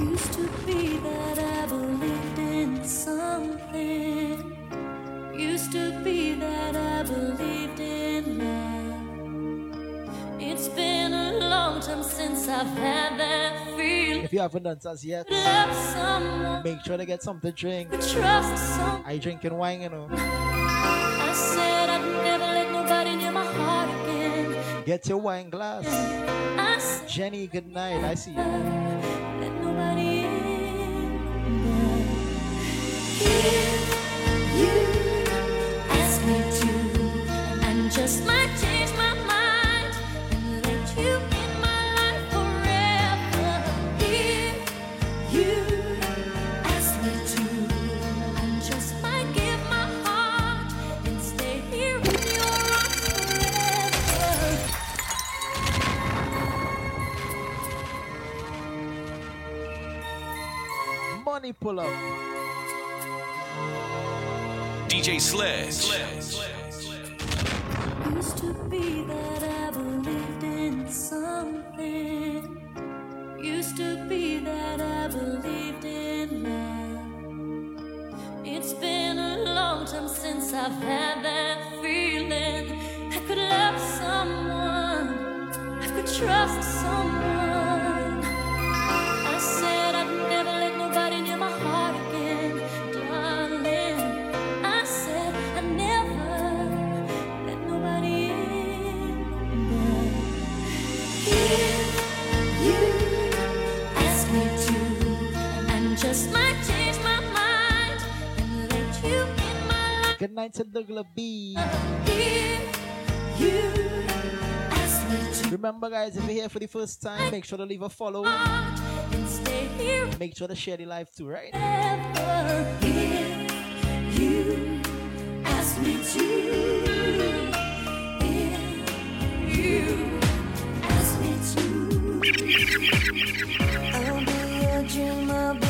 Used to be that I believed in something. Used to be that I believed in love. It's been a long time since I've had that feeling. If you haven't done so yet, make sure to get something to drink. I drink and wine, you know. Get your wine glass. Jenny, good night. I see you. Courtney pull up? DJ Sledge. Sledge. Used to be that I believed in something. Used to be that I believed in love. It's been a long time since I've had that feeling. I could love someone. I could trust someone. Good night to sa B. Remember, guys, if you're here for the first time, make sure to leave a follow. Make sure to share the live too, right? I'll be dreamer.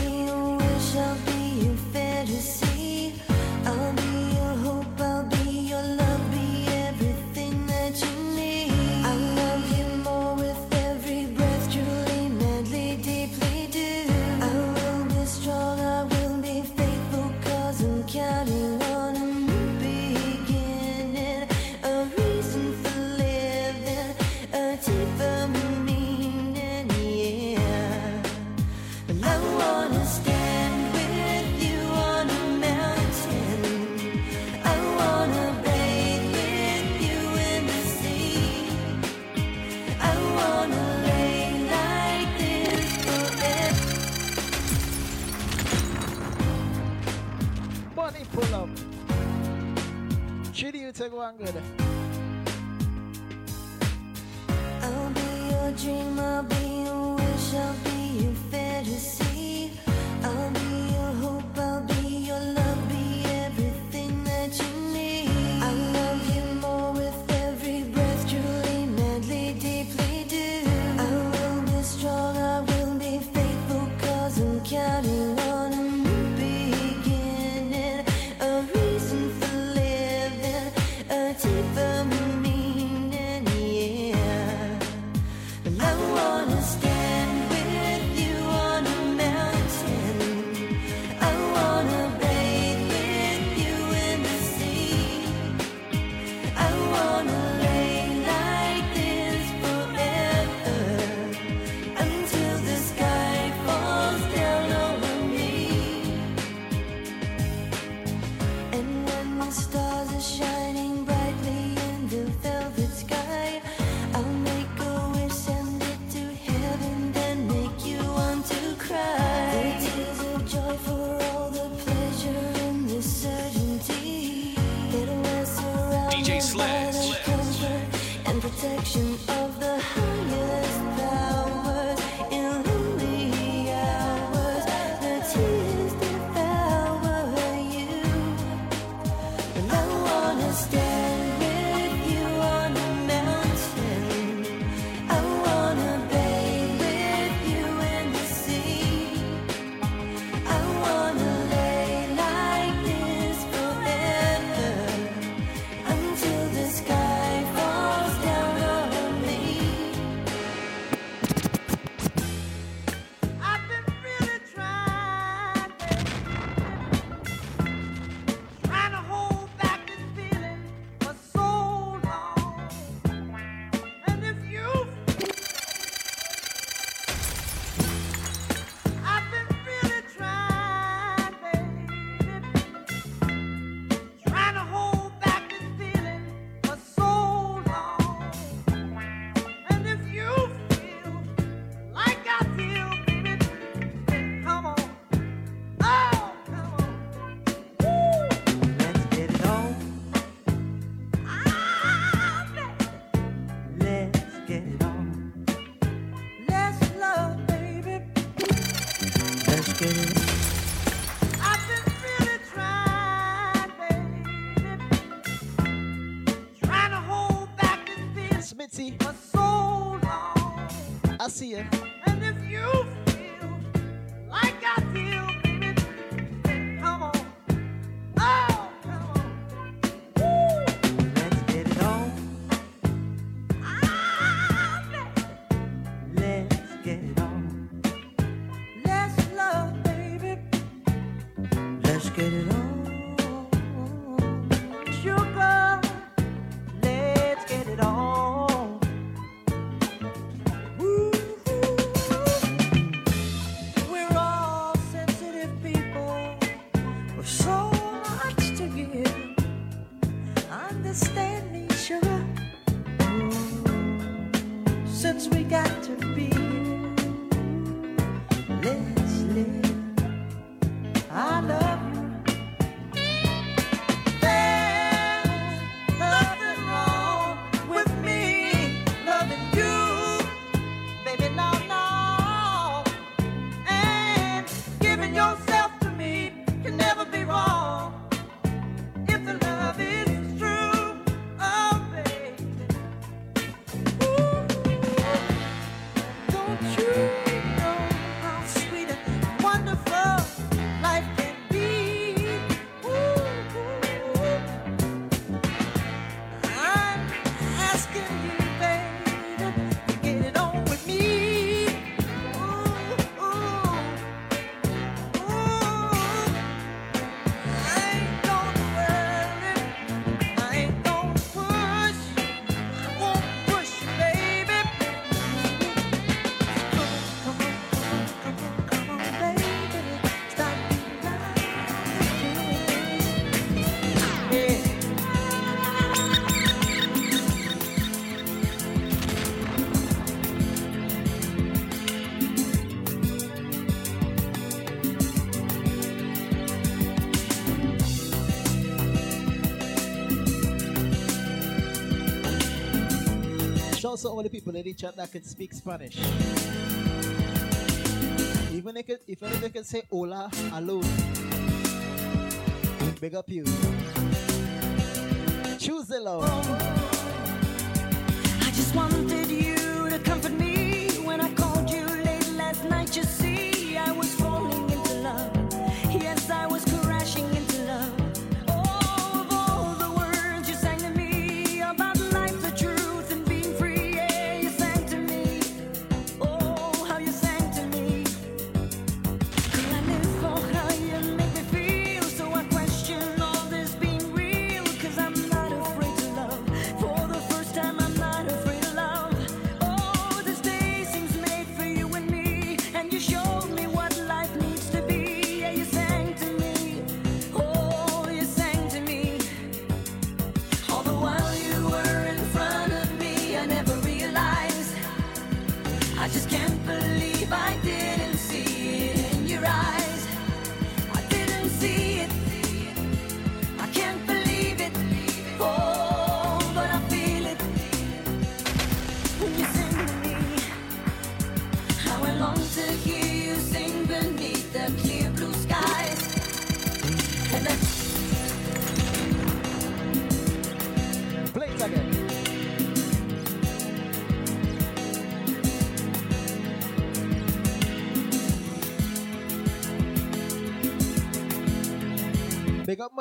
take one good. I'll be your dream, I'll be your wish, I'll be protection. see. also only people in the chat that can speak Spanish. Even if, it, if can say hola, alone. big up you. Choose the love.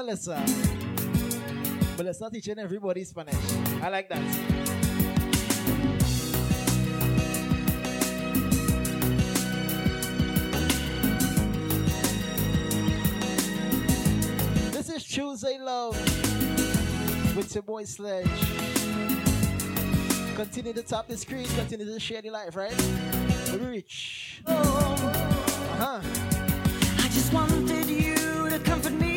Melissa. Melissa teaching everybody Spanish. I like that. This is Tuesday Love with your boy Sledge. Continue to top the screen, continue to share the life, right? We reach. Oh. Uh-huh. I just wanted you to comfort me.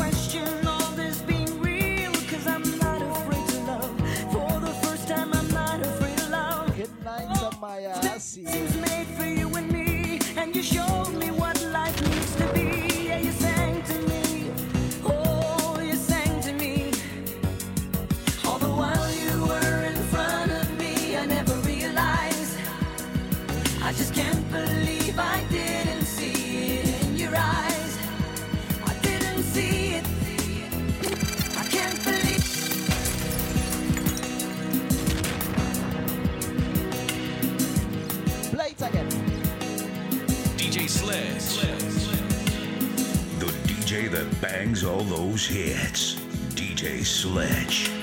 that bangs all those hits. DJ Sledge.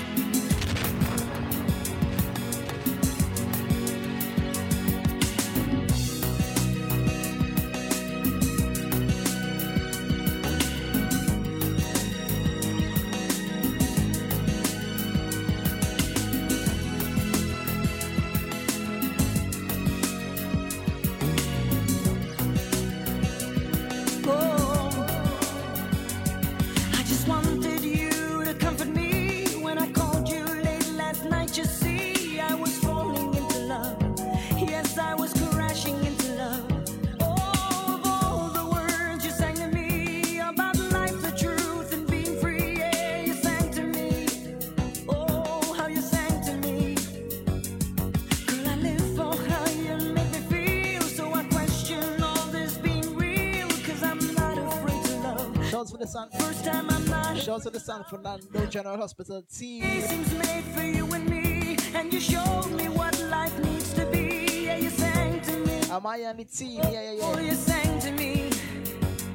Shouts for the song for Nando General Hospital team. Seems made for you and me, and you showed me what life needs to be. Yeah, you sang to me. Am I on the team? Yeah, yeah, Oh, yeah. you sang to me.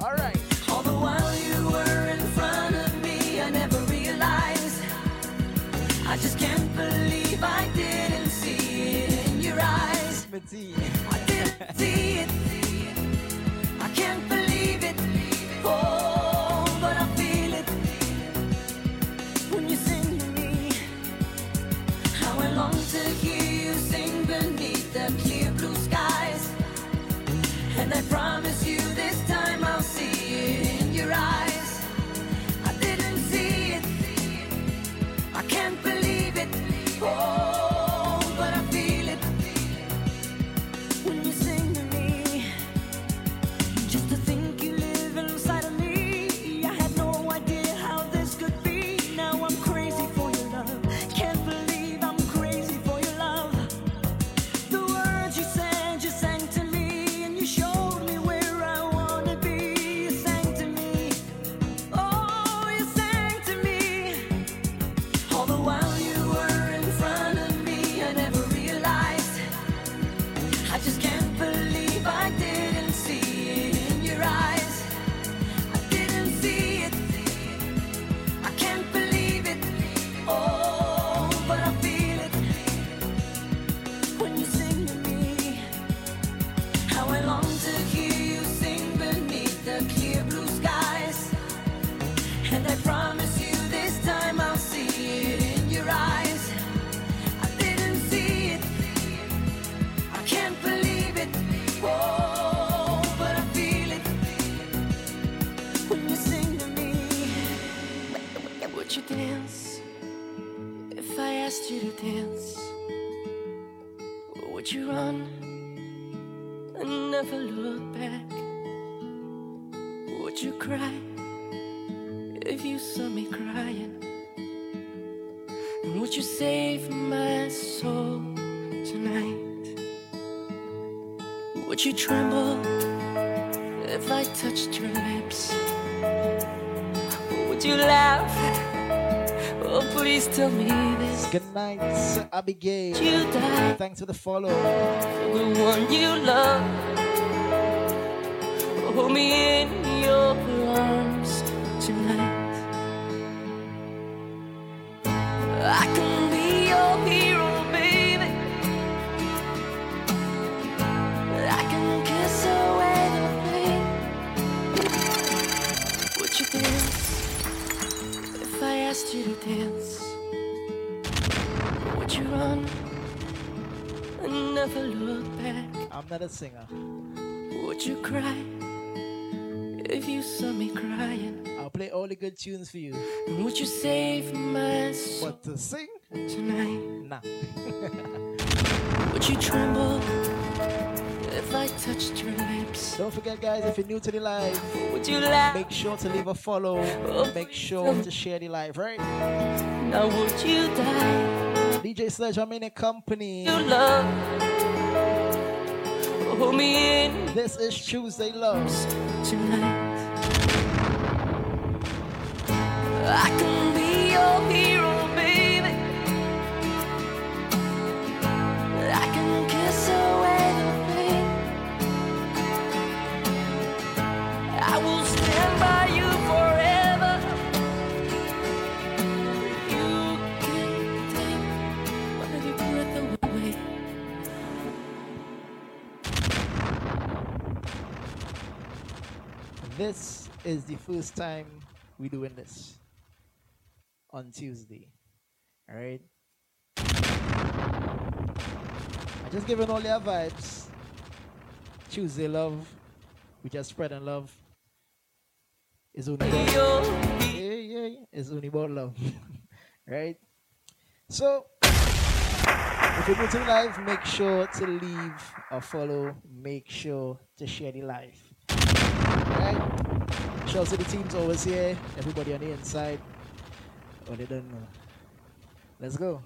All right. All the while you were in front of me, I never realized. I just can't believe I didn't see it in your eyes. I didn't see it. Good night, Abigail. Thanks for the follow. for the one you love. Hold me in your arms tonight. I can be your hero, baby. I can kiss away the pain. Would you dance if I asked you to dance? Run and never look back? I'm not a singer. Would you cry if you saw me crying? I'll play all the good tunes for you. And would you save my soul But to sing, tonight? nah. Would you tremble if I touched your lips? Don't forget, guys, if you're new to the live, Would you laugh? make sure to leave a follow. Oh, make sure to share the live, right? Now would you die? DJ Sledge, I'm in a company. You love. Hold me in This is Tuesday Love. tonight. This is the first time we're doing this on Tuesday. All right. I just giving all your vibes. Tuesday love. We just spreading love. It's only about, yeah, yeah, yeah. It's only about love. right? So if you're new to the live, make sure to leave a follow. Make sure to share the live. To the teams always here. Everybody on the inside. Oh, they don't know. Let's go.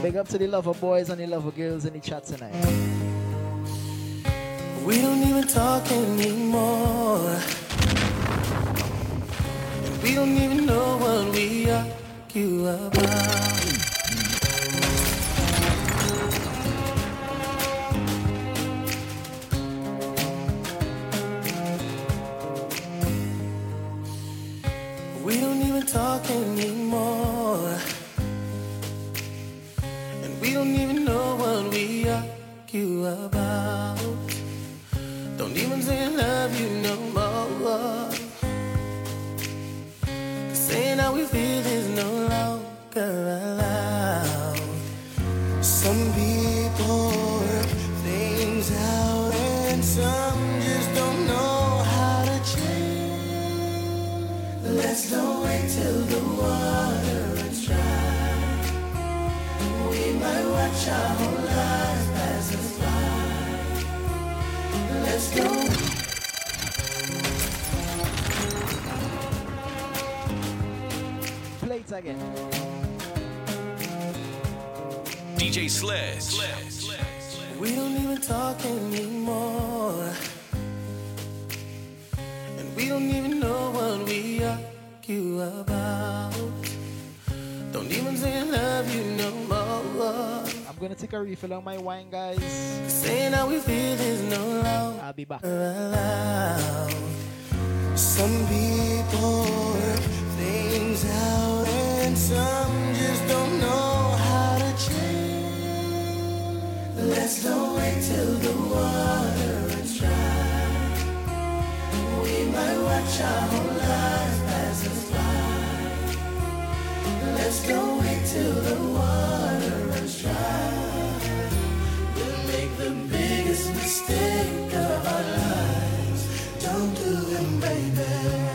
Big up to the lover boys and the lover girls in the chat tonight. We don't even talk anymore. And we don't even know what we argue about. Talk anymore. And we don't even know what we argue about. Don't even say I love you no more. saying how we feel is no longer allowed. Some people work things out, and some just don't know how to change. Let's wait till the water runs dry. We might watch our whole lives pass us by. Let's go. Play it again. DJ Sledge. We don't even talk anymore. And we don't even know what we argue about. Don't even say I love you no more. I'm gonna take a refill on my wine, guys. Saying how we feel is no longer I'll be back. allowed. Some people work things out, and some just don't know how to change. Let's don't wait till the water dry. We might watch our lives pass us by. Let's don't wait till the water runs dry. We'll make the biggest mistake of our lives. Don't do it, baby.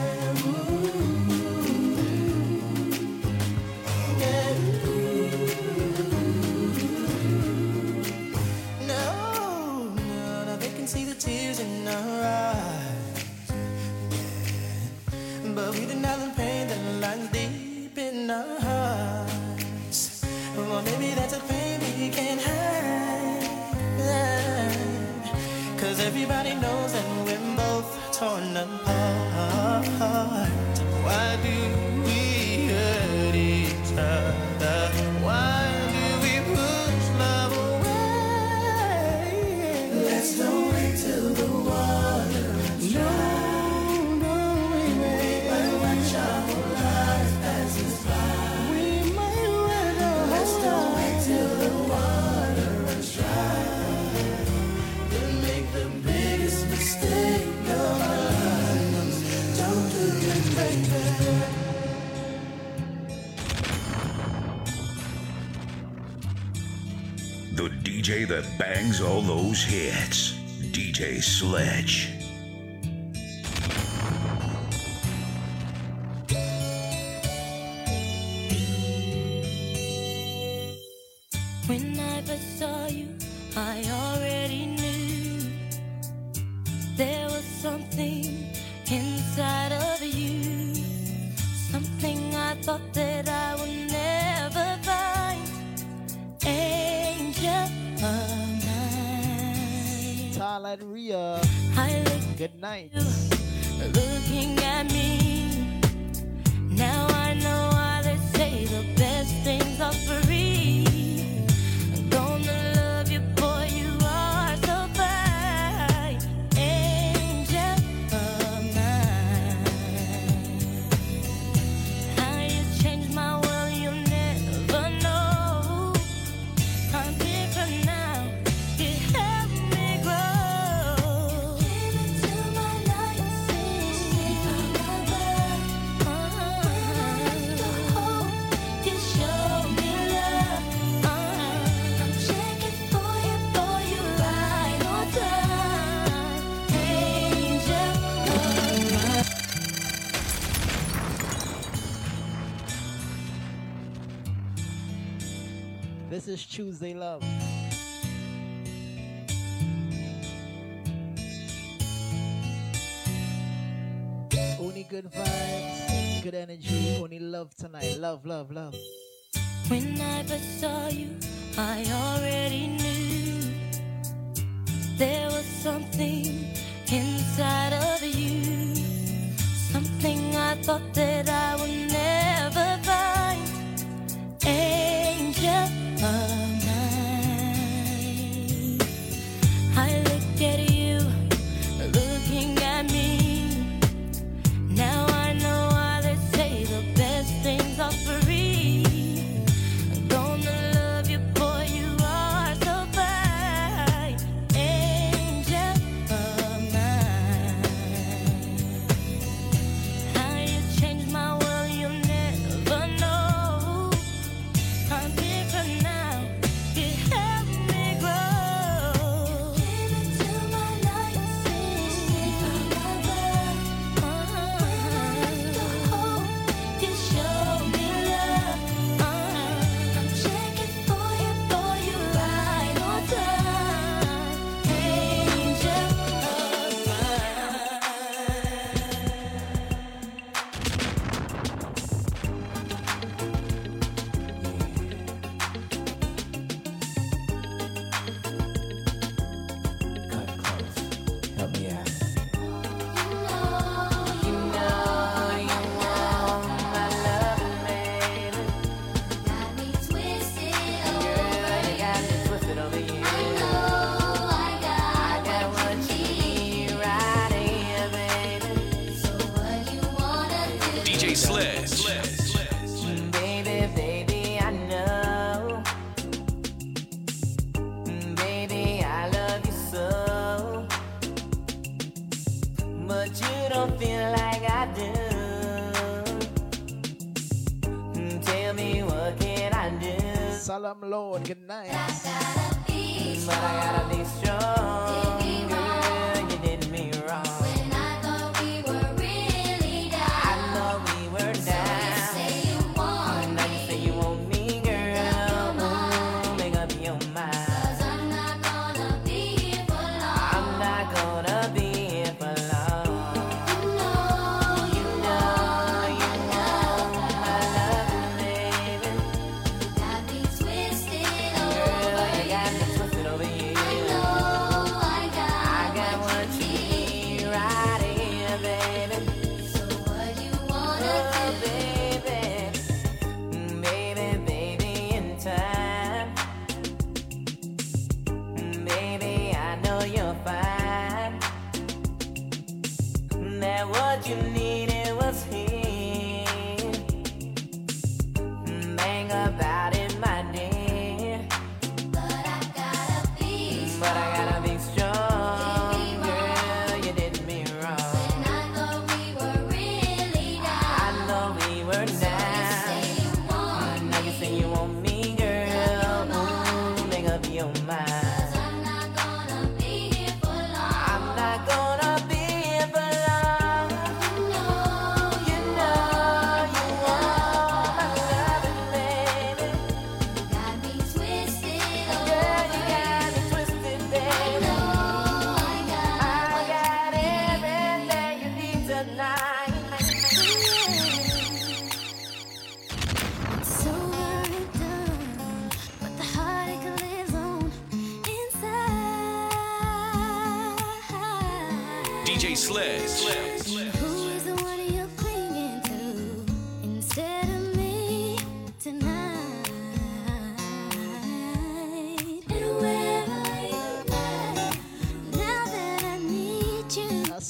DJ that bangs all those hits. DJ Sledge. When I first saw you, I already knew there was something inside of you. Something I thought that I would mine. Tal and Rhea, good night. looking at me. Now I know why they say the best things are This is Tuesday Love. Only good vibes, good energy, only love tonight. Love, love, love. When I first saw you, I already knew there was something inside of you. Something I thought that I would never find. Angel time.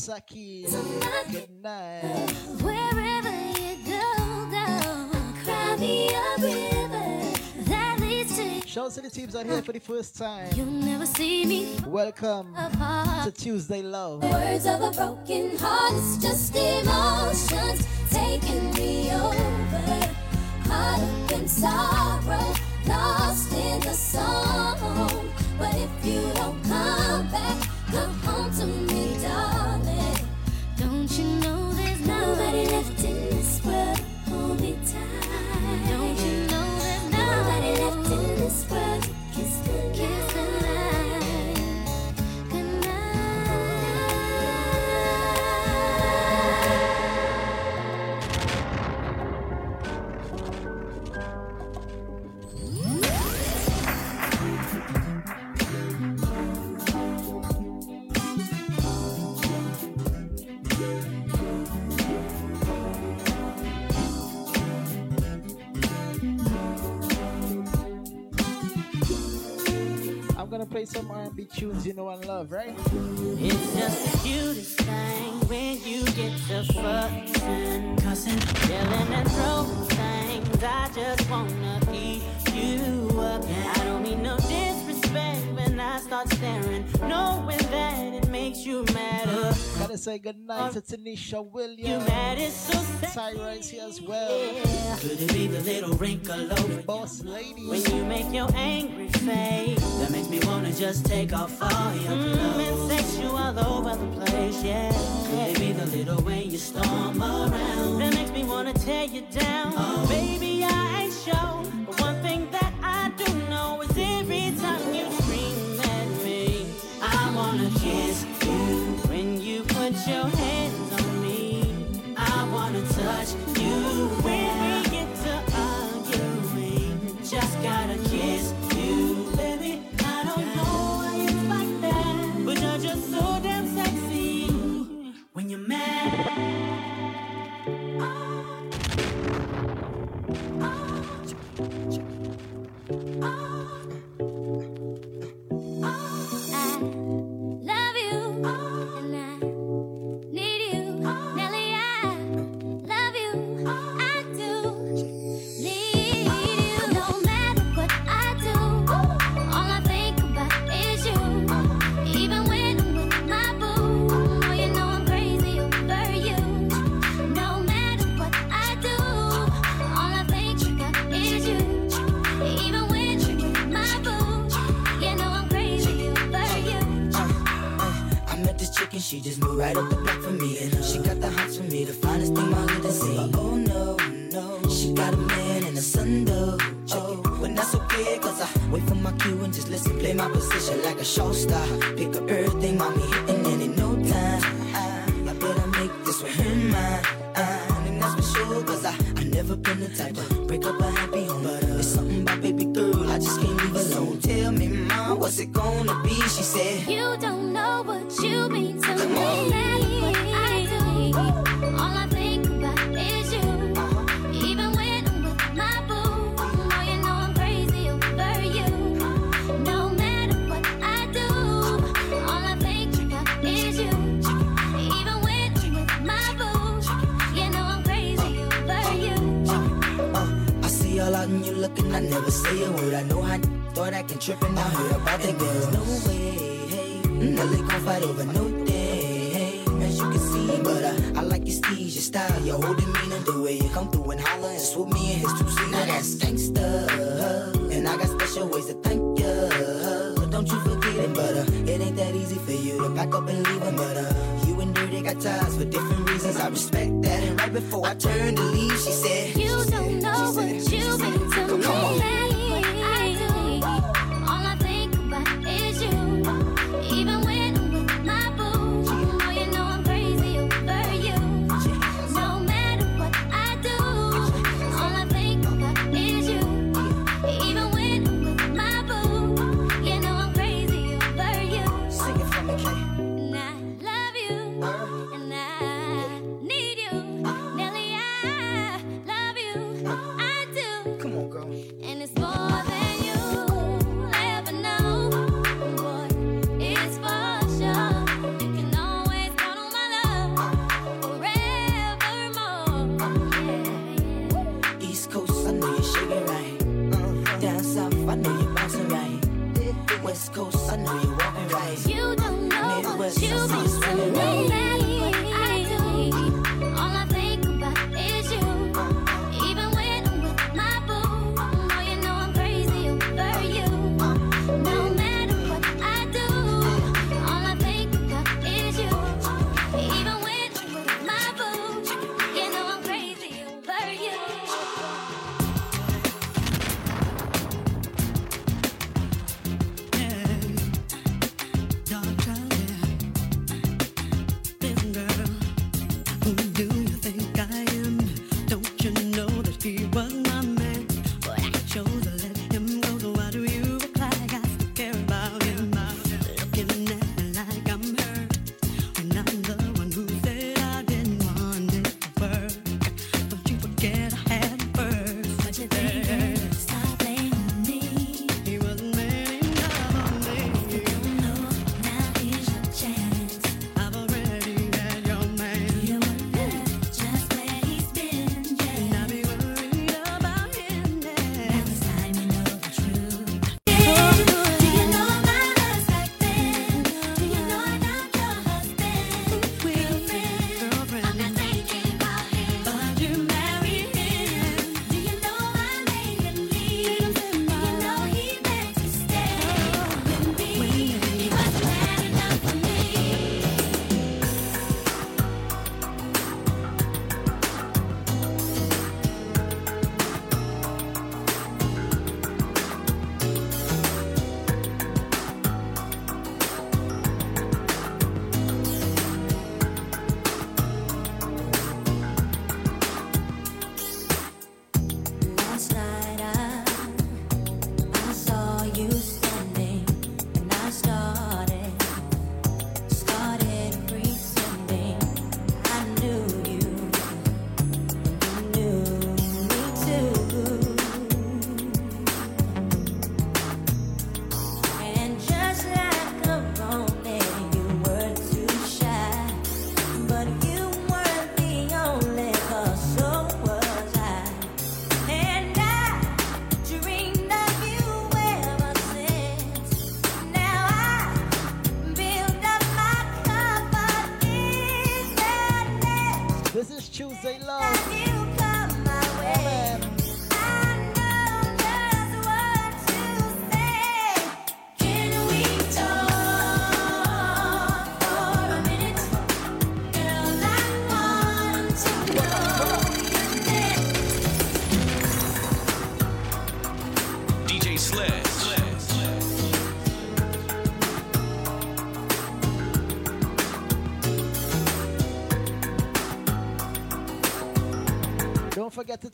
Good night. Wherever you go, cry me a river that leads to. Shout out to the teams out here for the first time. You'll never see me. Welcome to Tuesday Love. Words of a broken heart, it's just emotions taking me over. Caught up in sorrow, lost in the song. But if you don't come back. Play some R&B tunes you know and love, right? It's just the cutest thing when you get to fussing, cussing, yelling and throwing things. I just wanna eat you up. I don't mean no disrespect when I start staring, knowing that it makes you madder. Gotta say good night to Tanisha Williams. You mad is so Tyra is here as well. Could it be the little wrinkle over Boss lady. when you make your angry face? That makes me wanna just take off all your clothes. Mm, and sex you all over the place, yeah. Could it be the little way you storm around? That makes me wanna tear you down. Oh. Baby, I ain't sure, kiss right up the block for me. And uh, she got the hots for me, the finest thing my hood has seen. Oh no, no, she got a man and a son though. Oh, when that's okay, cause I wait for my cue and just listen, play my position like a show star. Pick up everything, mommy hitting know what you mean to me. All I'm with my boo You know I'm crazy over you. Uh, I do, all I think about is you. Even with my boots, you know I'm crazy for you. I see all out and you looking, I never say a word. I know how thought I can trip and I heard about that girl. No way, hey, Nelly gon' fight over no day, hey, as you can see. But uh, I like your steez, your style, your whole demeanor, the way you come through and holler and swoop me in his two seats. Now that's gangsta, and I got special ways to thank you. But don't you forget it, but uh, it ain't that easy for you to pack up and leave him. But uh, you and Dirty got ties for different reasons. I respect that. And right before I turned to leave, she said, You don't know what you mean to Come me. on.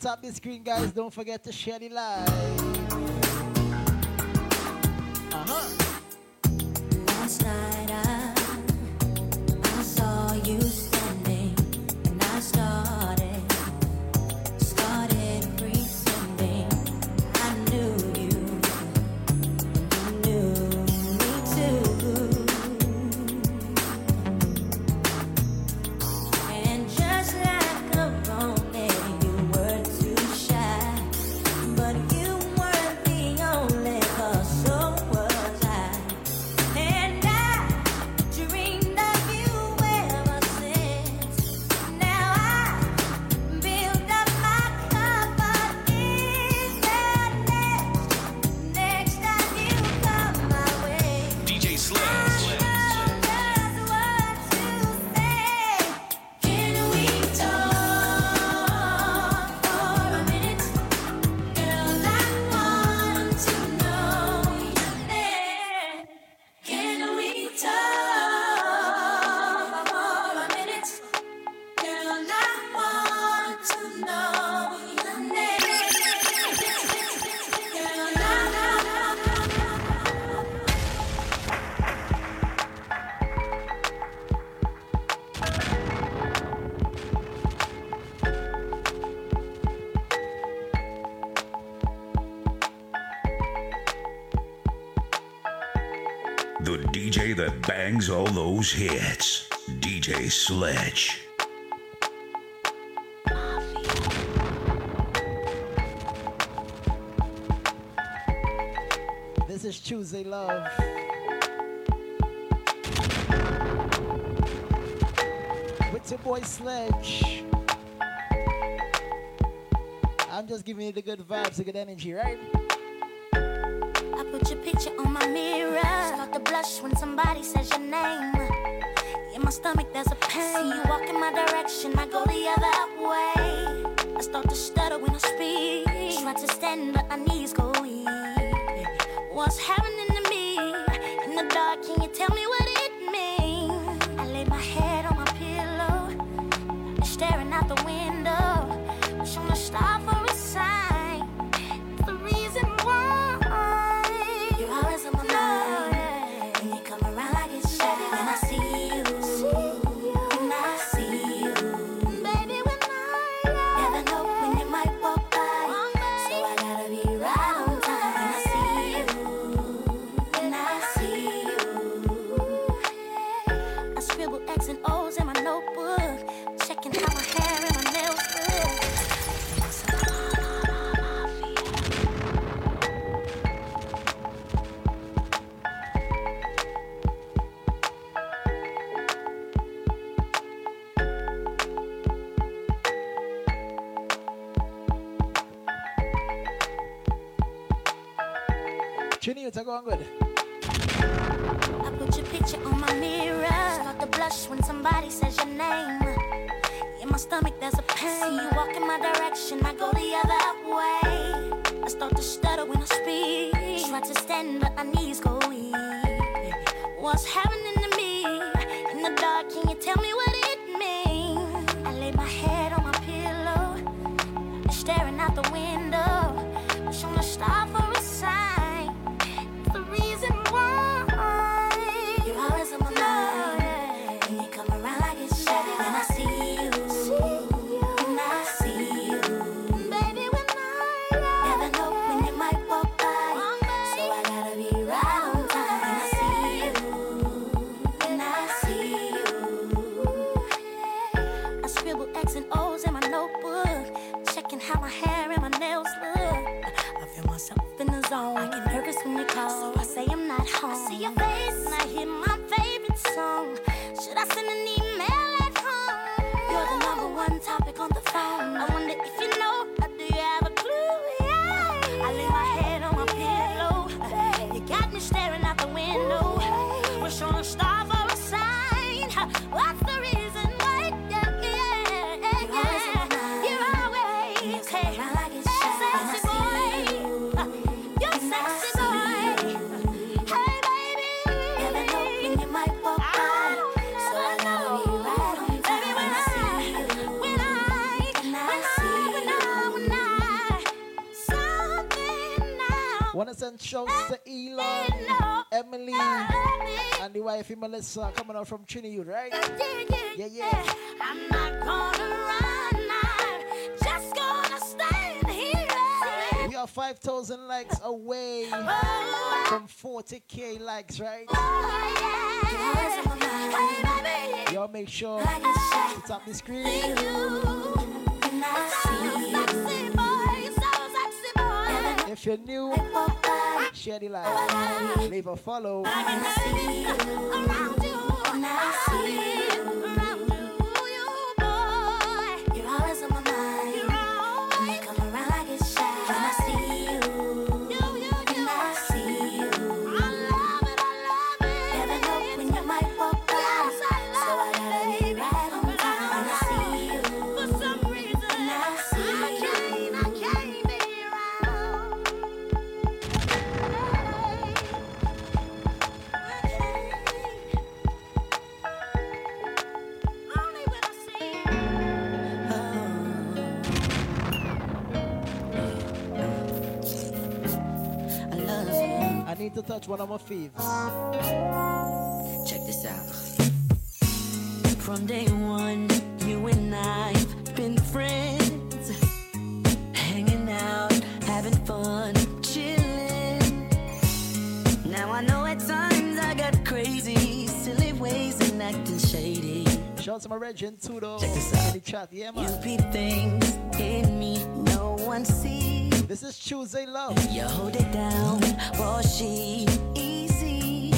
top the screen, guys. Don't forget to share the live. bangs all those hits. DJ Sledge. This is Tuesday Love. With your boy Sledge. I'm just giving you the good vibes, the good energy, right? I put your picture on my mirror. Start to blush when somebody says. good. Shouts to Elon, uh, Emily, and the wifey Melissa coming out from Trinidad, right? Yeah, yeah. I'm not gonna run, I'm just gonna stand here. We are 5,000 likes away oh, from 40k likes, right? Oh, Y'all make sure to tap the screen. If you're new, share the live. Leave a follow. One of my faves. Check this out. From day one, you and I've been friends, hanging out, having fun, chilling. Now I know at times I got crazy, silly ways and acting shady. Shout out to my Regent Tudo Check this in out. the chat. Yeah, You man. peep things in me no one sees. This is Tuesday Love. You hold it down, was she easy?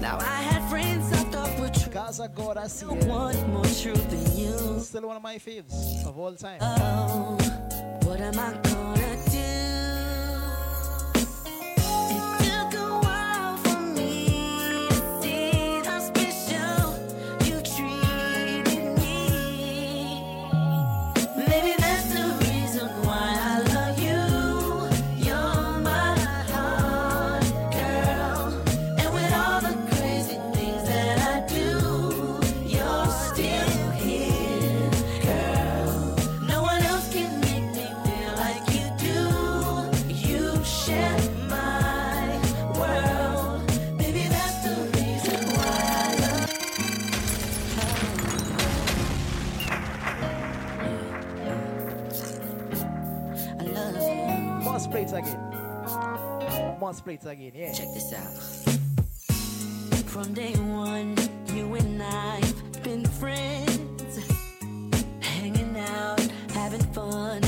Now I had friends I thought were true. Gaza God, I see it. one more true than you. Still one of my faves of all time. Oh, what am I gonna Must play it again, yeah. Check this out. From day one, you and I've been friends, hanging out, having fun,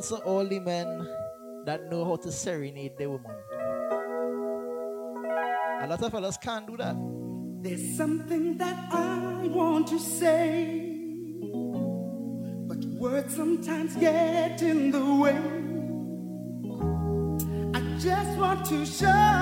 also only men that know how to serenade the woman. A lot of fellas can't do that. There's something that I want to say, but words sometimes get in the way. I just want to show.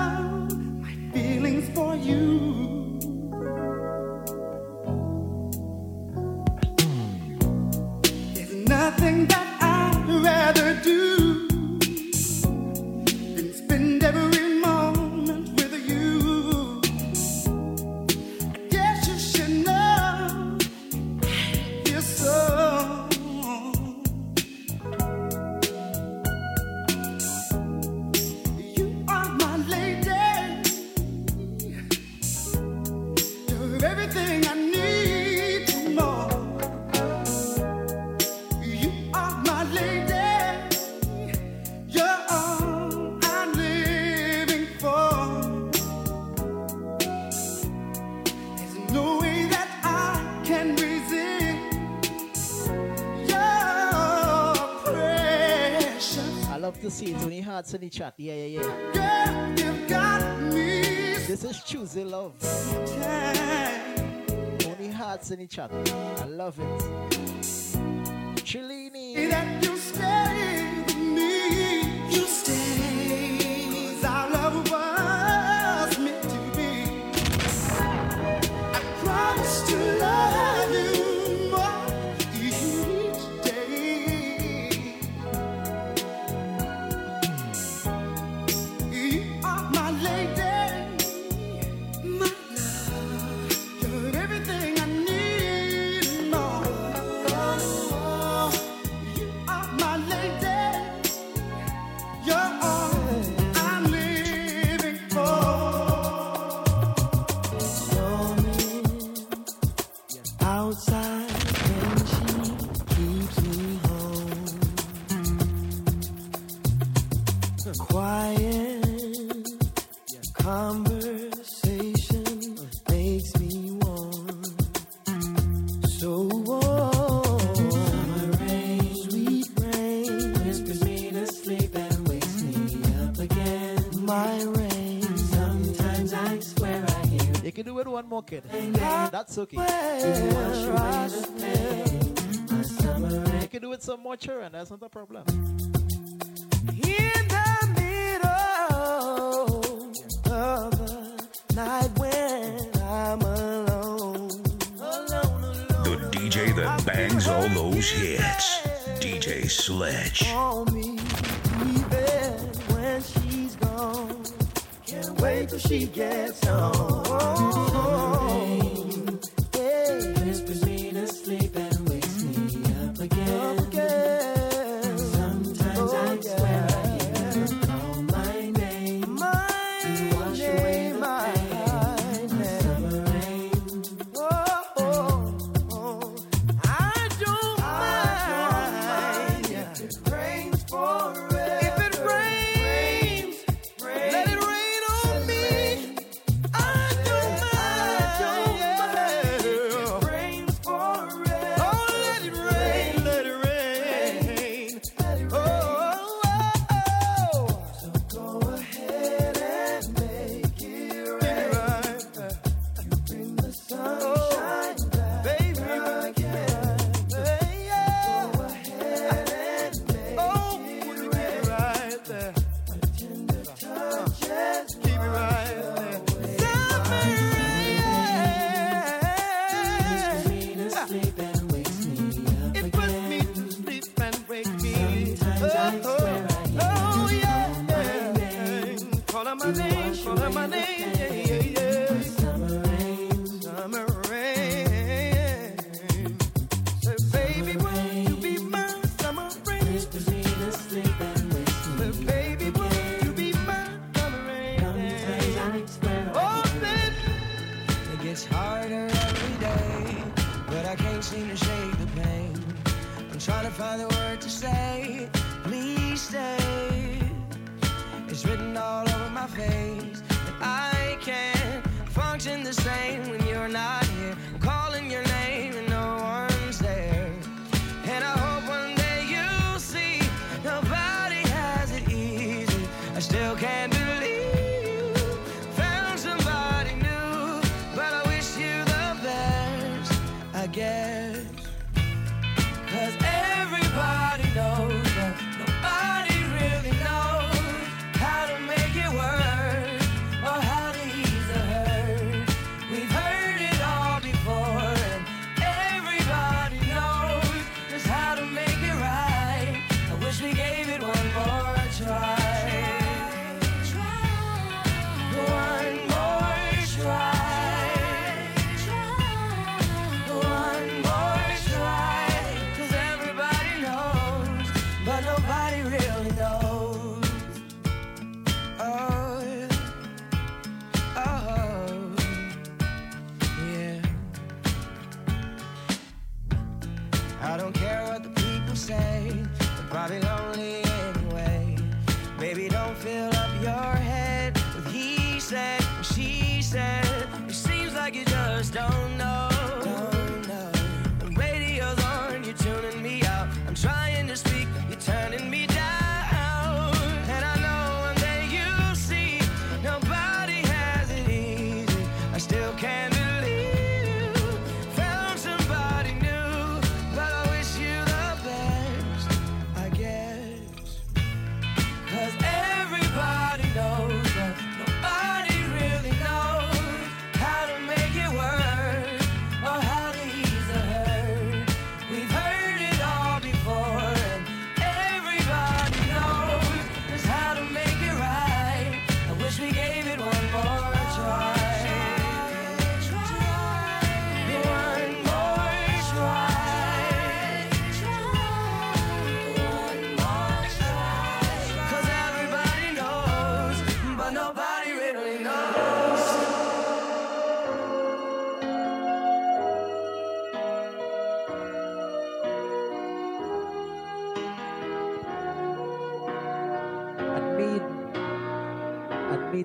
to the chat. Yeah, yeah, yeah. Girl, this is Tuesday Love. Yeah. Only hearts in the chat. I love it. That's okay. You can do it some more children, that's not a problem. In the middle of the night when I'm alone. the DJ that bangs all those hits. DJ Sledge. Can't wait till she gets home.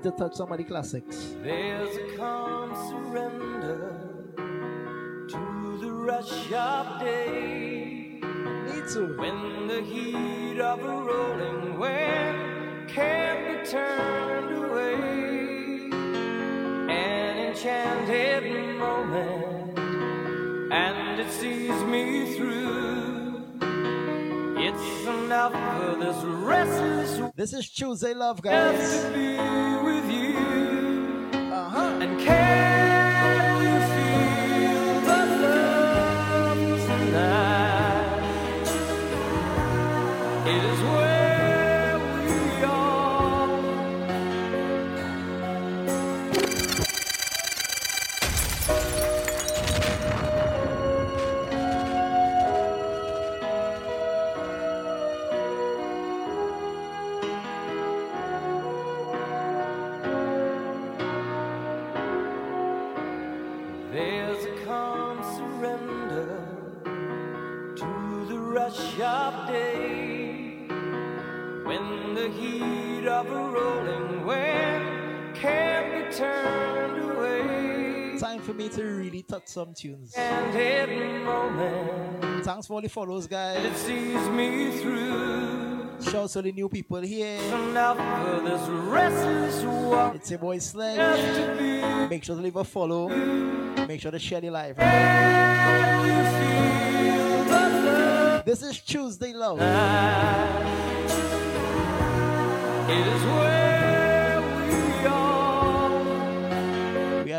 to touch somebody classics. There's This is Tuesday Love, guys. Uh huh. turned away. Time for me to really touch some tunes. Thanks for all the follows, guys. It sees me through. Shout to the new people here. It's your boy Sledge. Make sure to leave a follow. Make sure to share the live. This is Tuesday Love.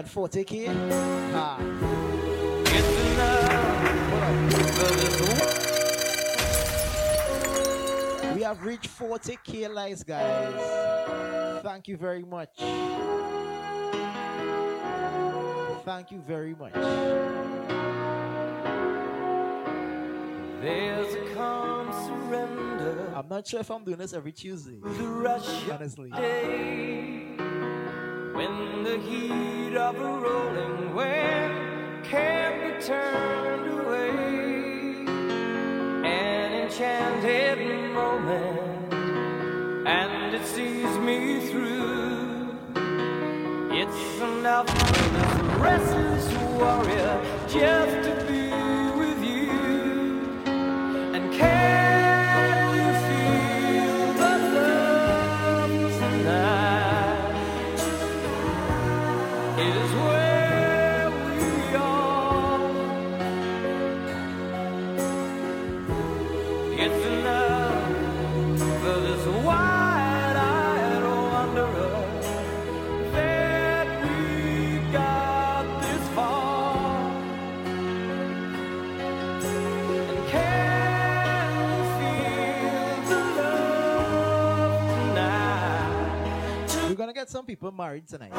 at 40k. Ah. We have reached 40k likes, guys. Thank you very much. Thank you very much. There's a calm surrender. I'm not sure if I'm doing this every Tuesday. Honestly when the heat of a rolling wave can't be turned away. An enchanted moment, and it sees me through. It's enough for this restless warrior just to people married tonight.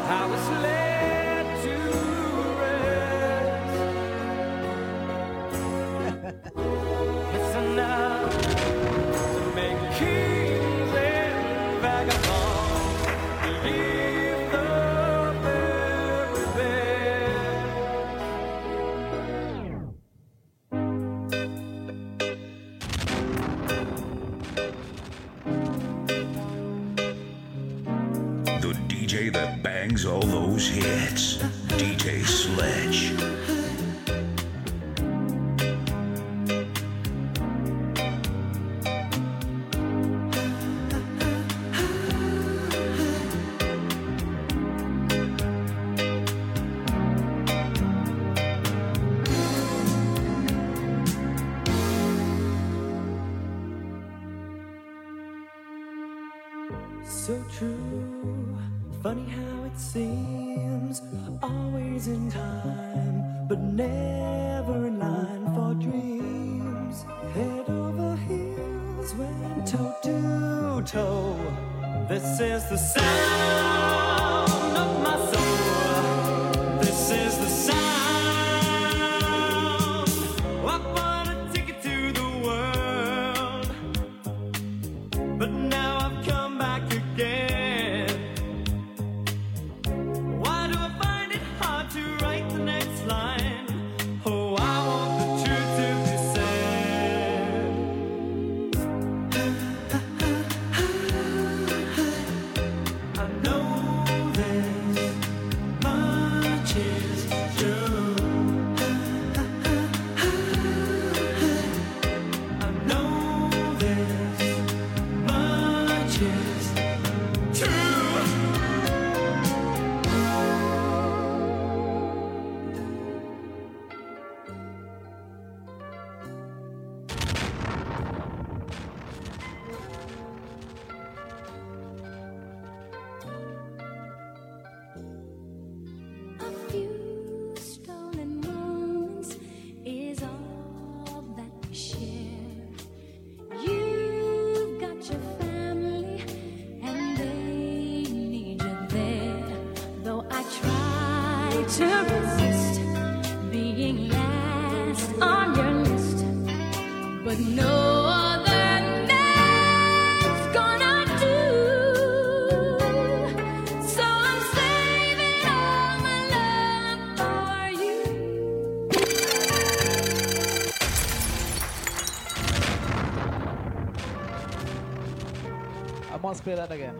play that again.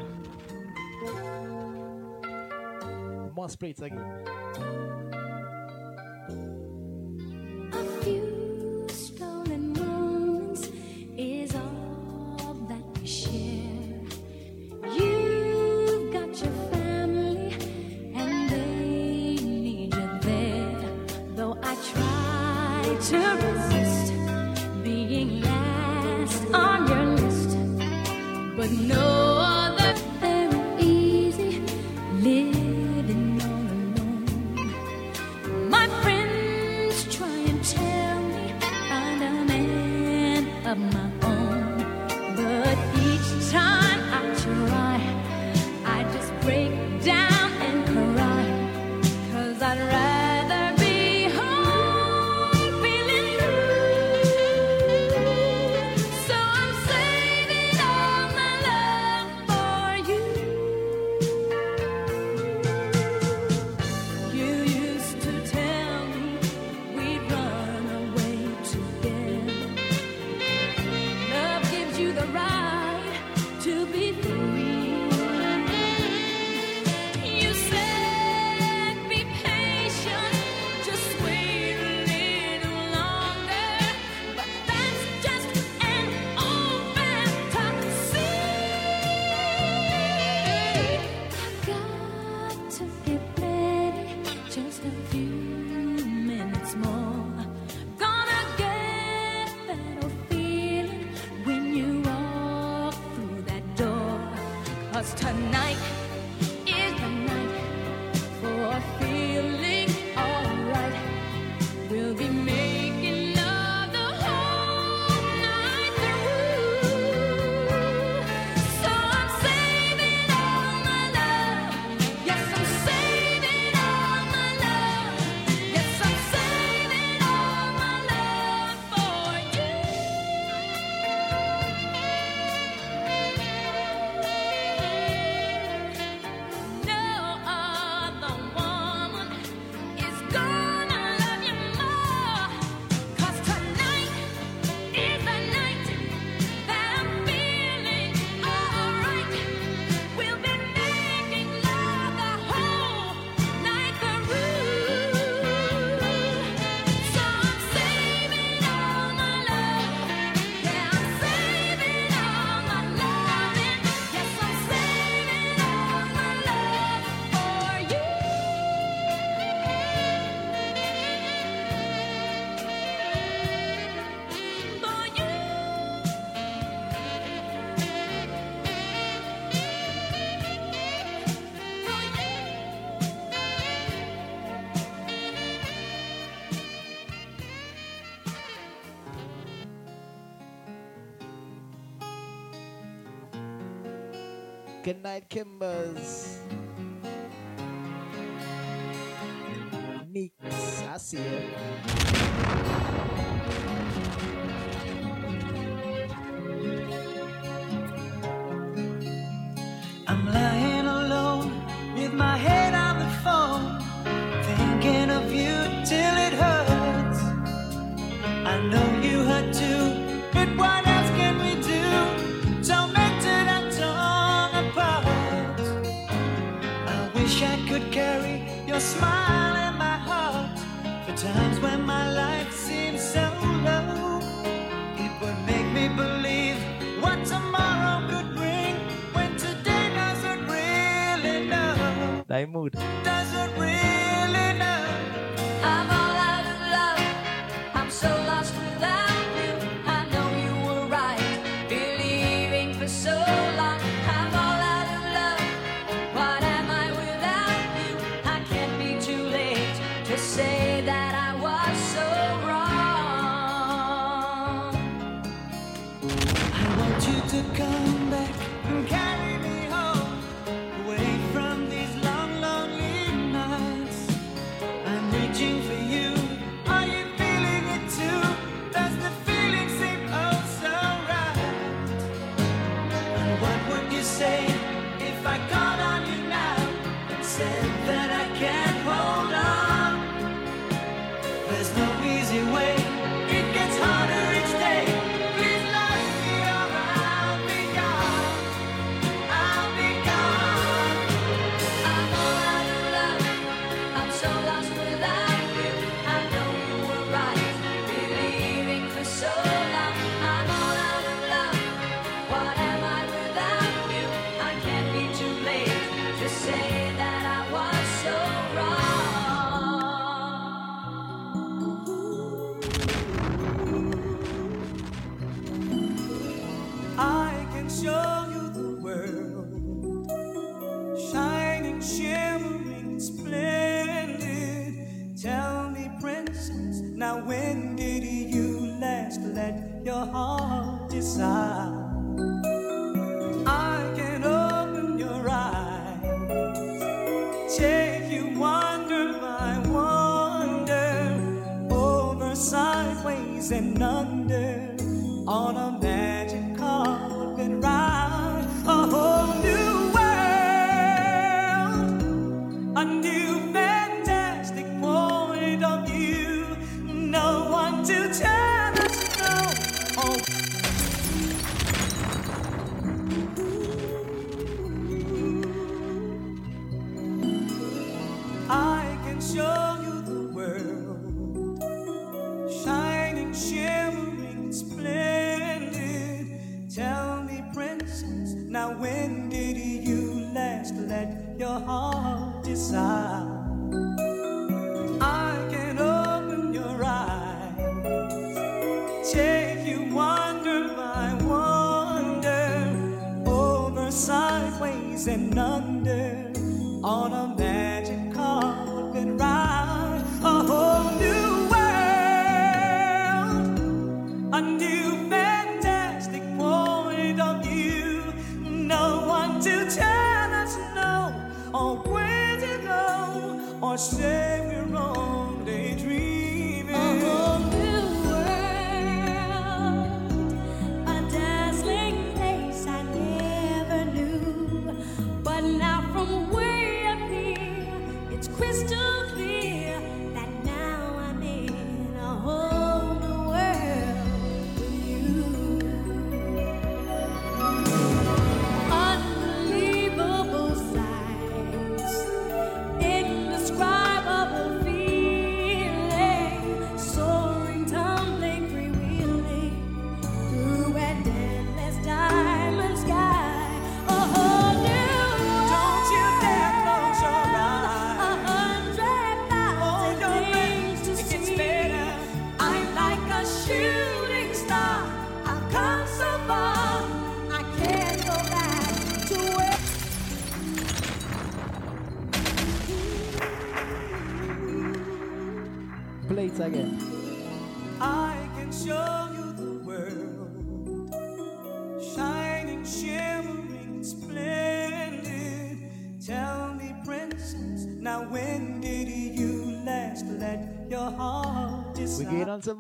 Must play it again. Good night, Kimbers.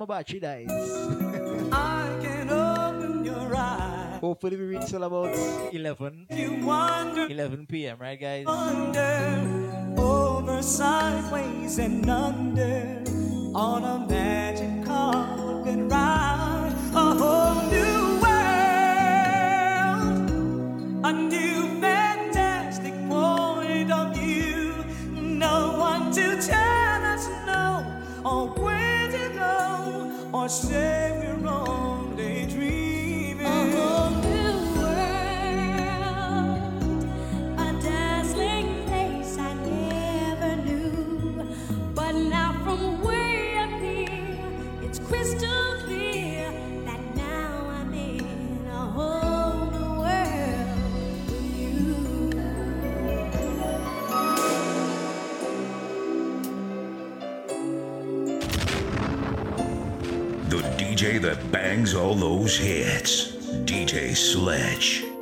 Kobachi dies. Hopefully, we reach till about 11. 11 p.m., right, guys? Under, over, sideways, and under on a magic carpet ride. A whole new watched every that bangs all those hits. DJ Sledge.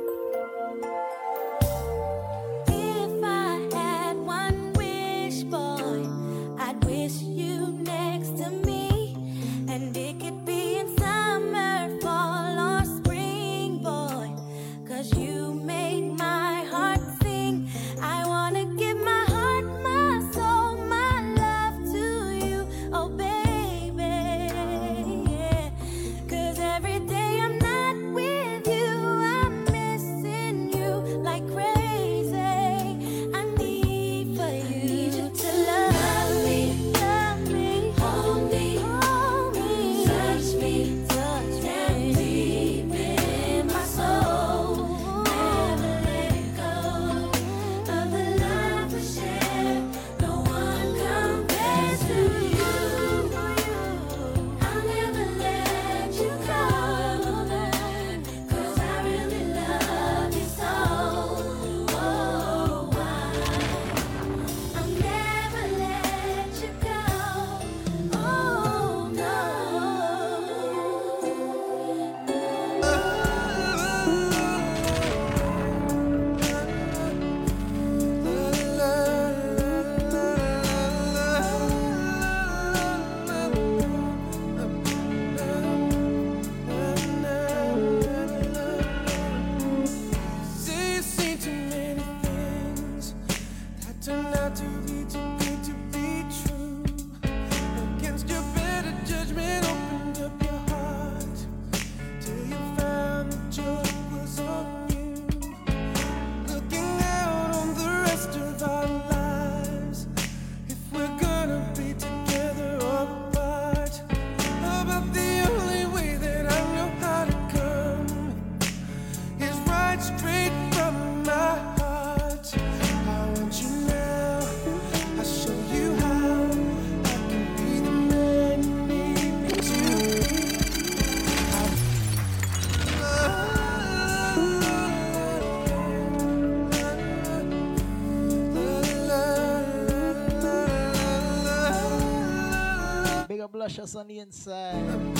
on the inside.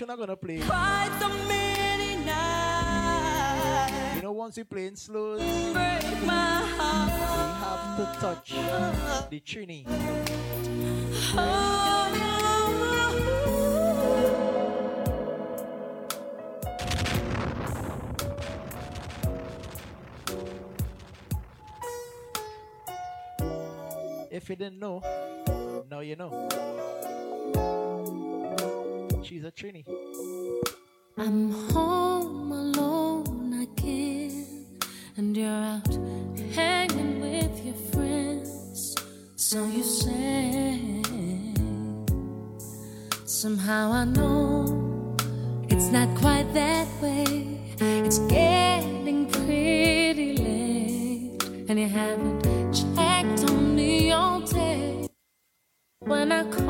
You're not gonna play. You know, once you play in slows, you have to touch the trini. If you didn't know, Trini. I'm home alone again, and you're out hanging with your friends. So you say, somehow I know it's not quite that way. It's getting pretty late, and you haven't checked on me all day. When I call.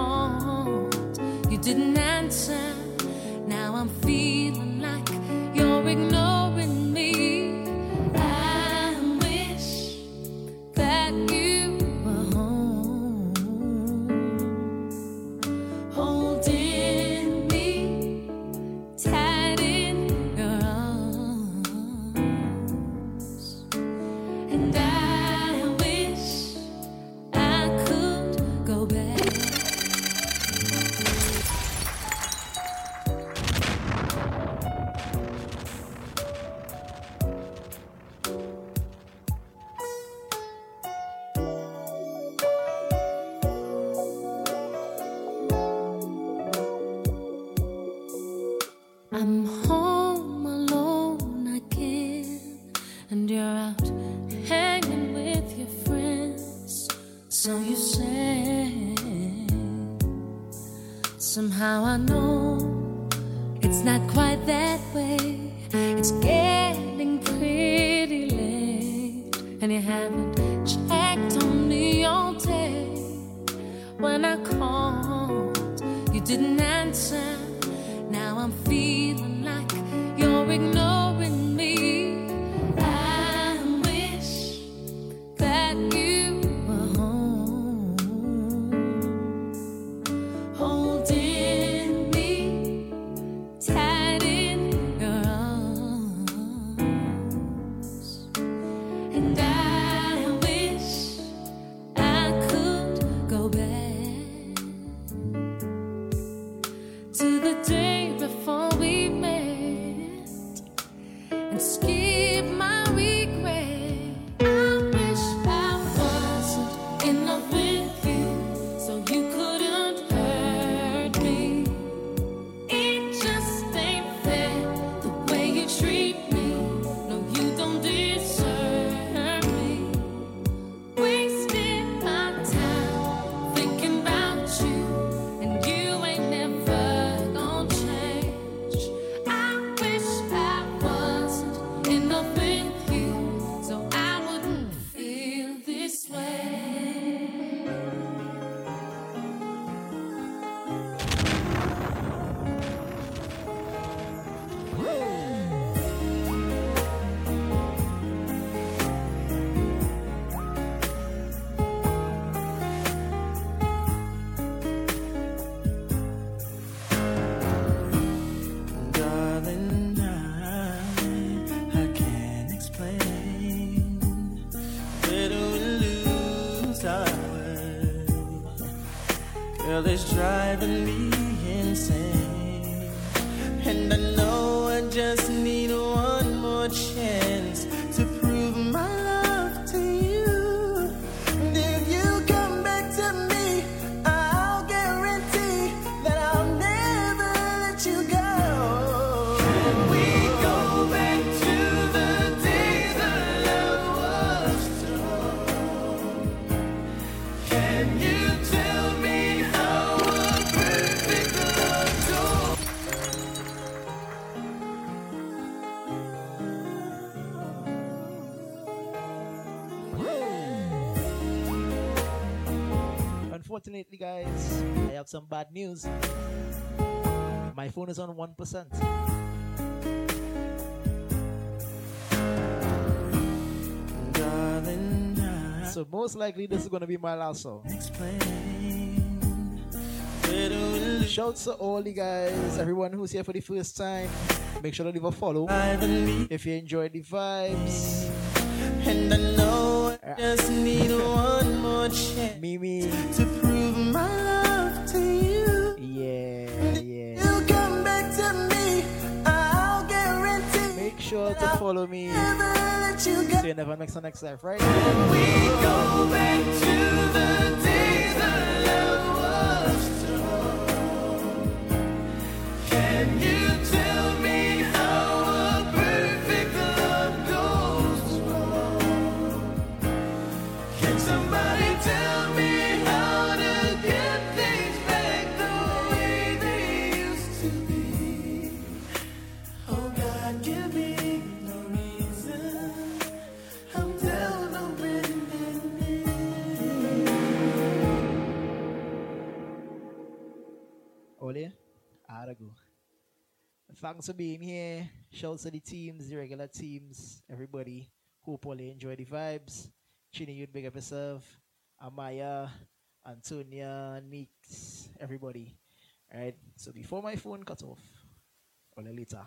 guys. I have some bad news. My phone is on 1%. So most likely this is gonna be my last song. Shouts to all you guys, everyone who's here for the first time. Make sure to leave a follow if you enjoyed the vibes. And I know I uh, just need one more chance. Mimi. follow to follow me. So you never mix the next life, right? Can you Thanks for being here. Shouts to the teams, the regular teams, everybody. Hope all you enjoy the vibes. Chini, you'd big up yourself. Amaya, Antonia, Nix, everybody. Alright, so before my phone cut off, or later,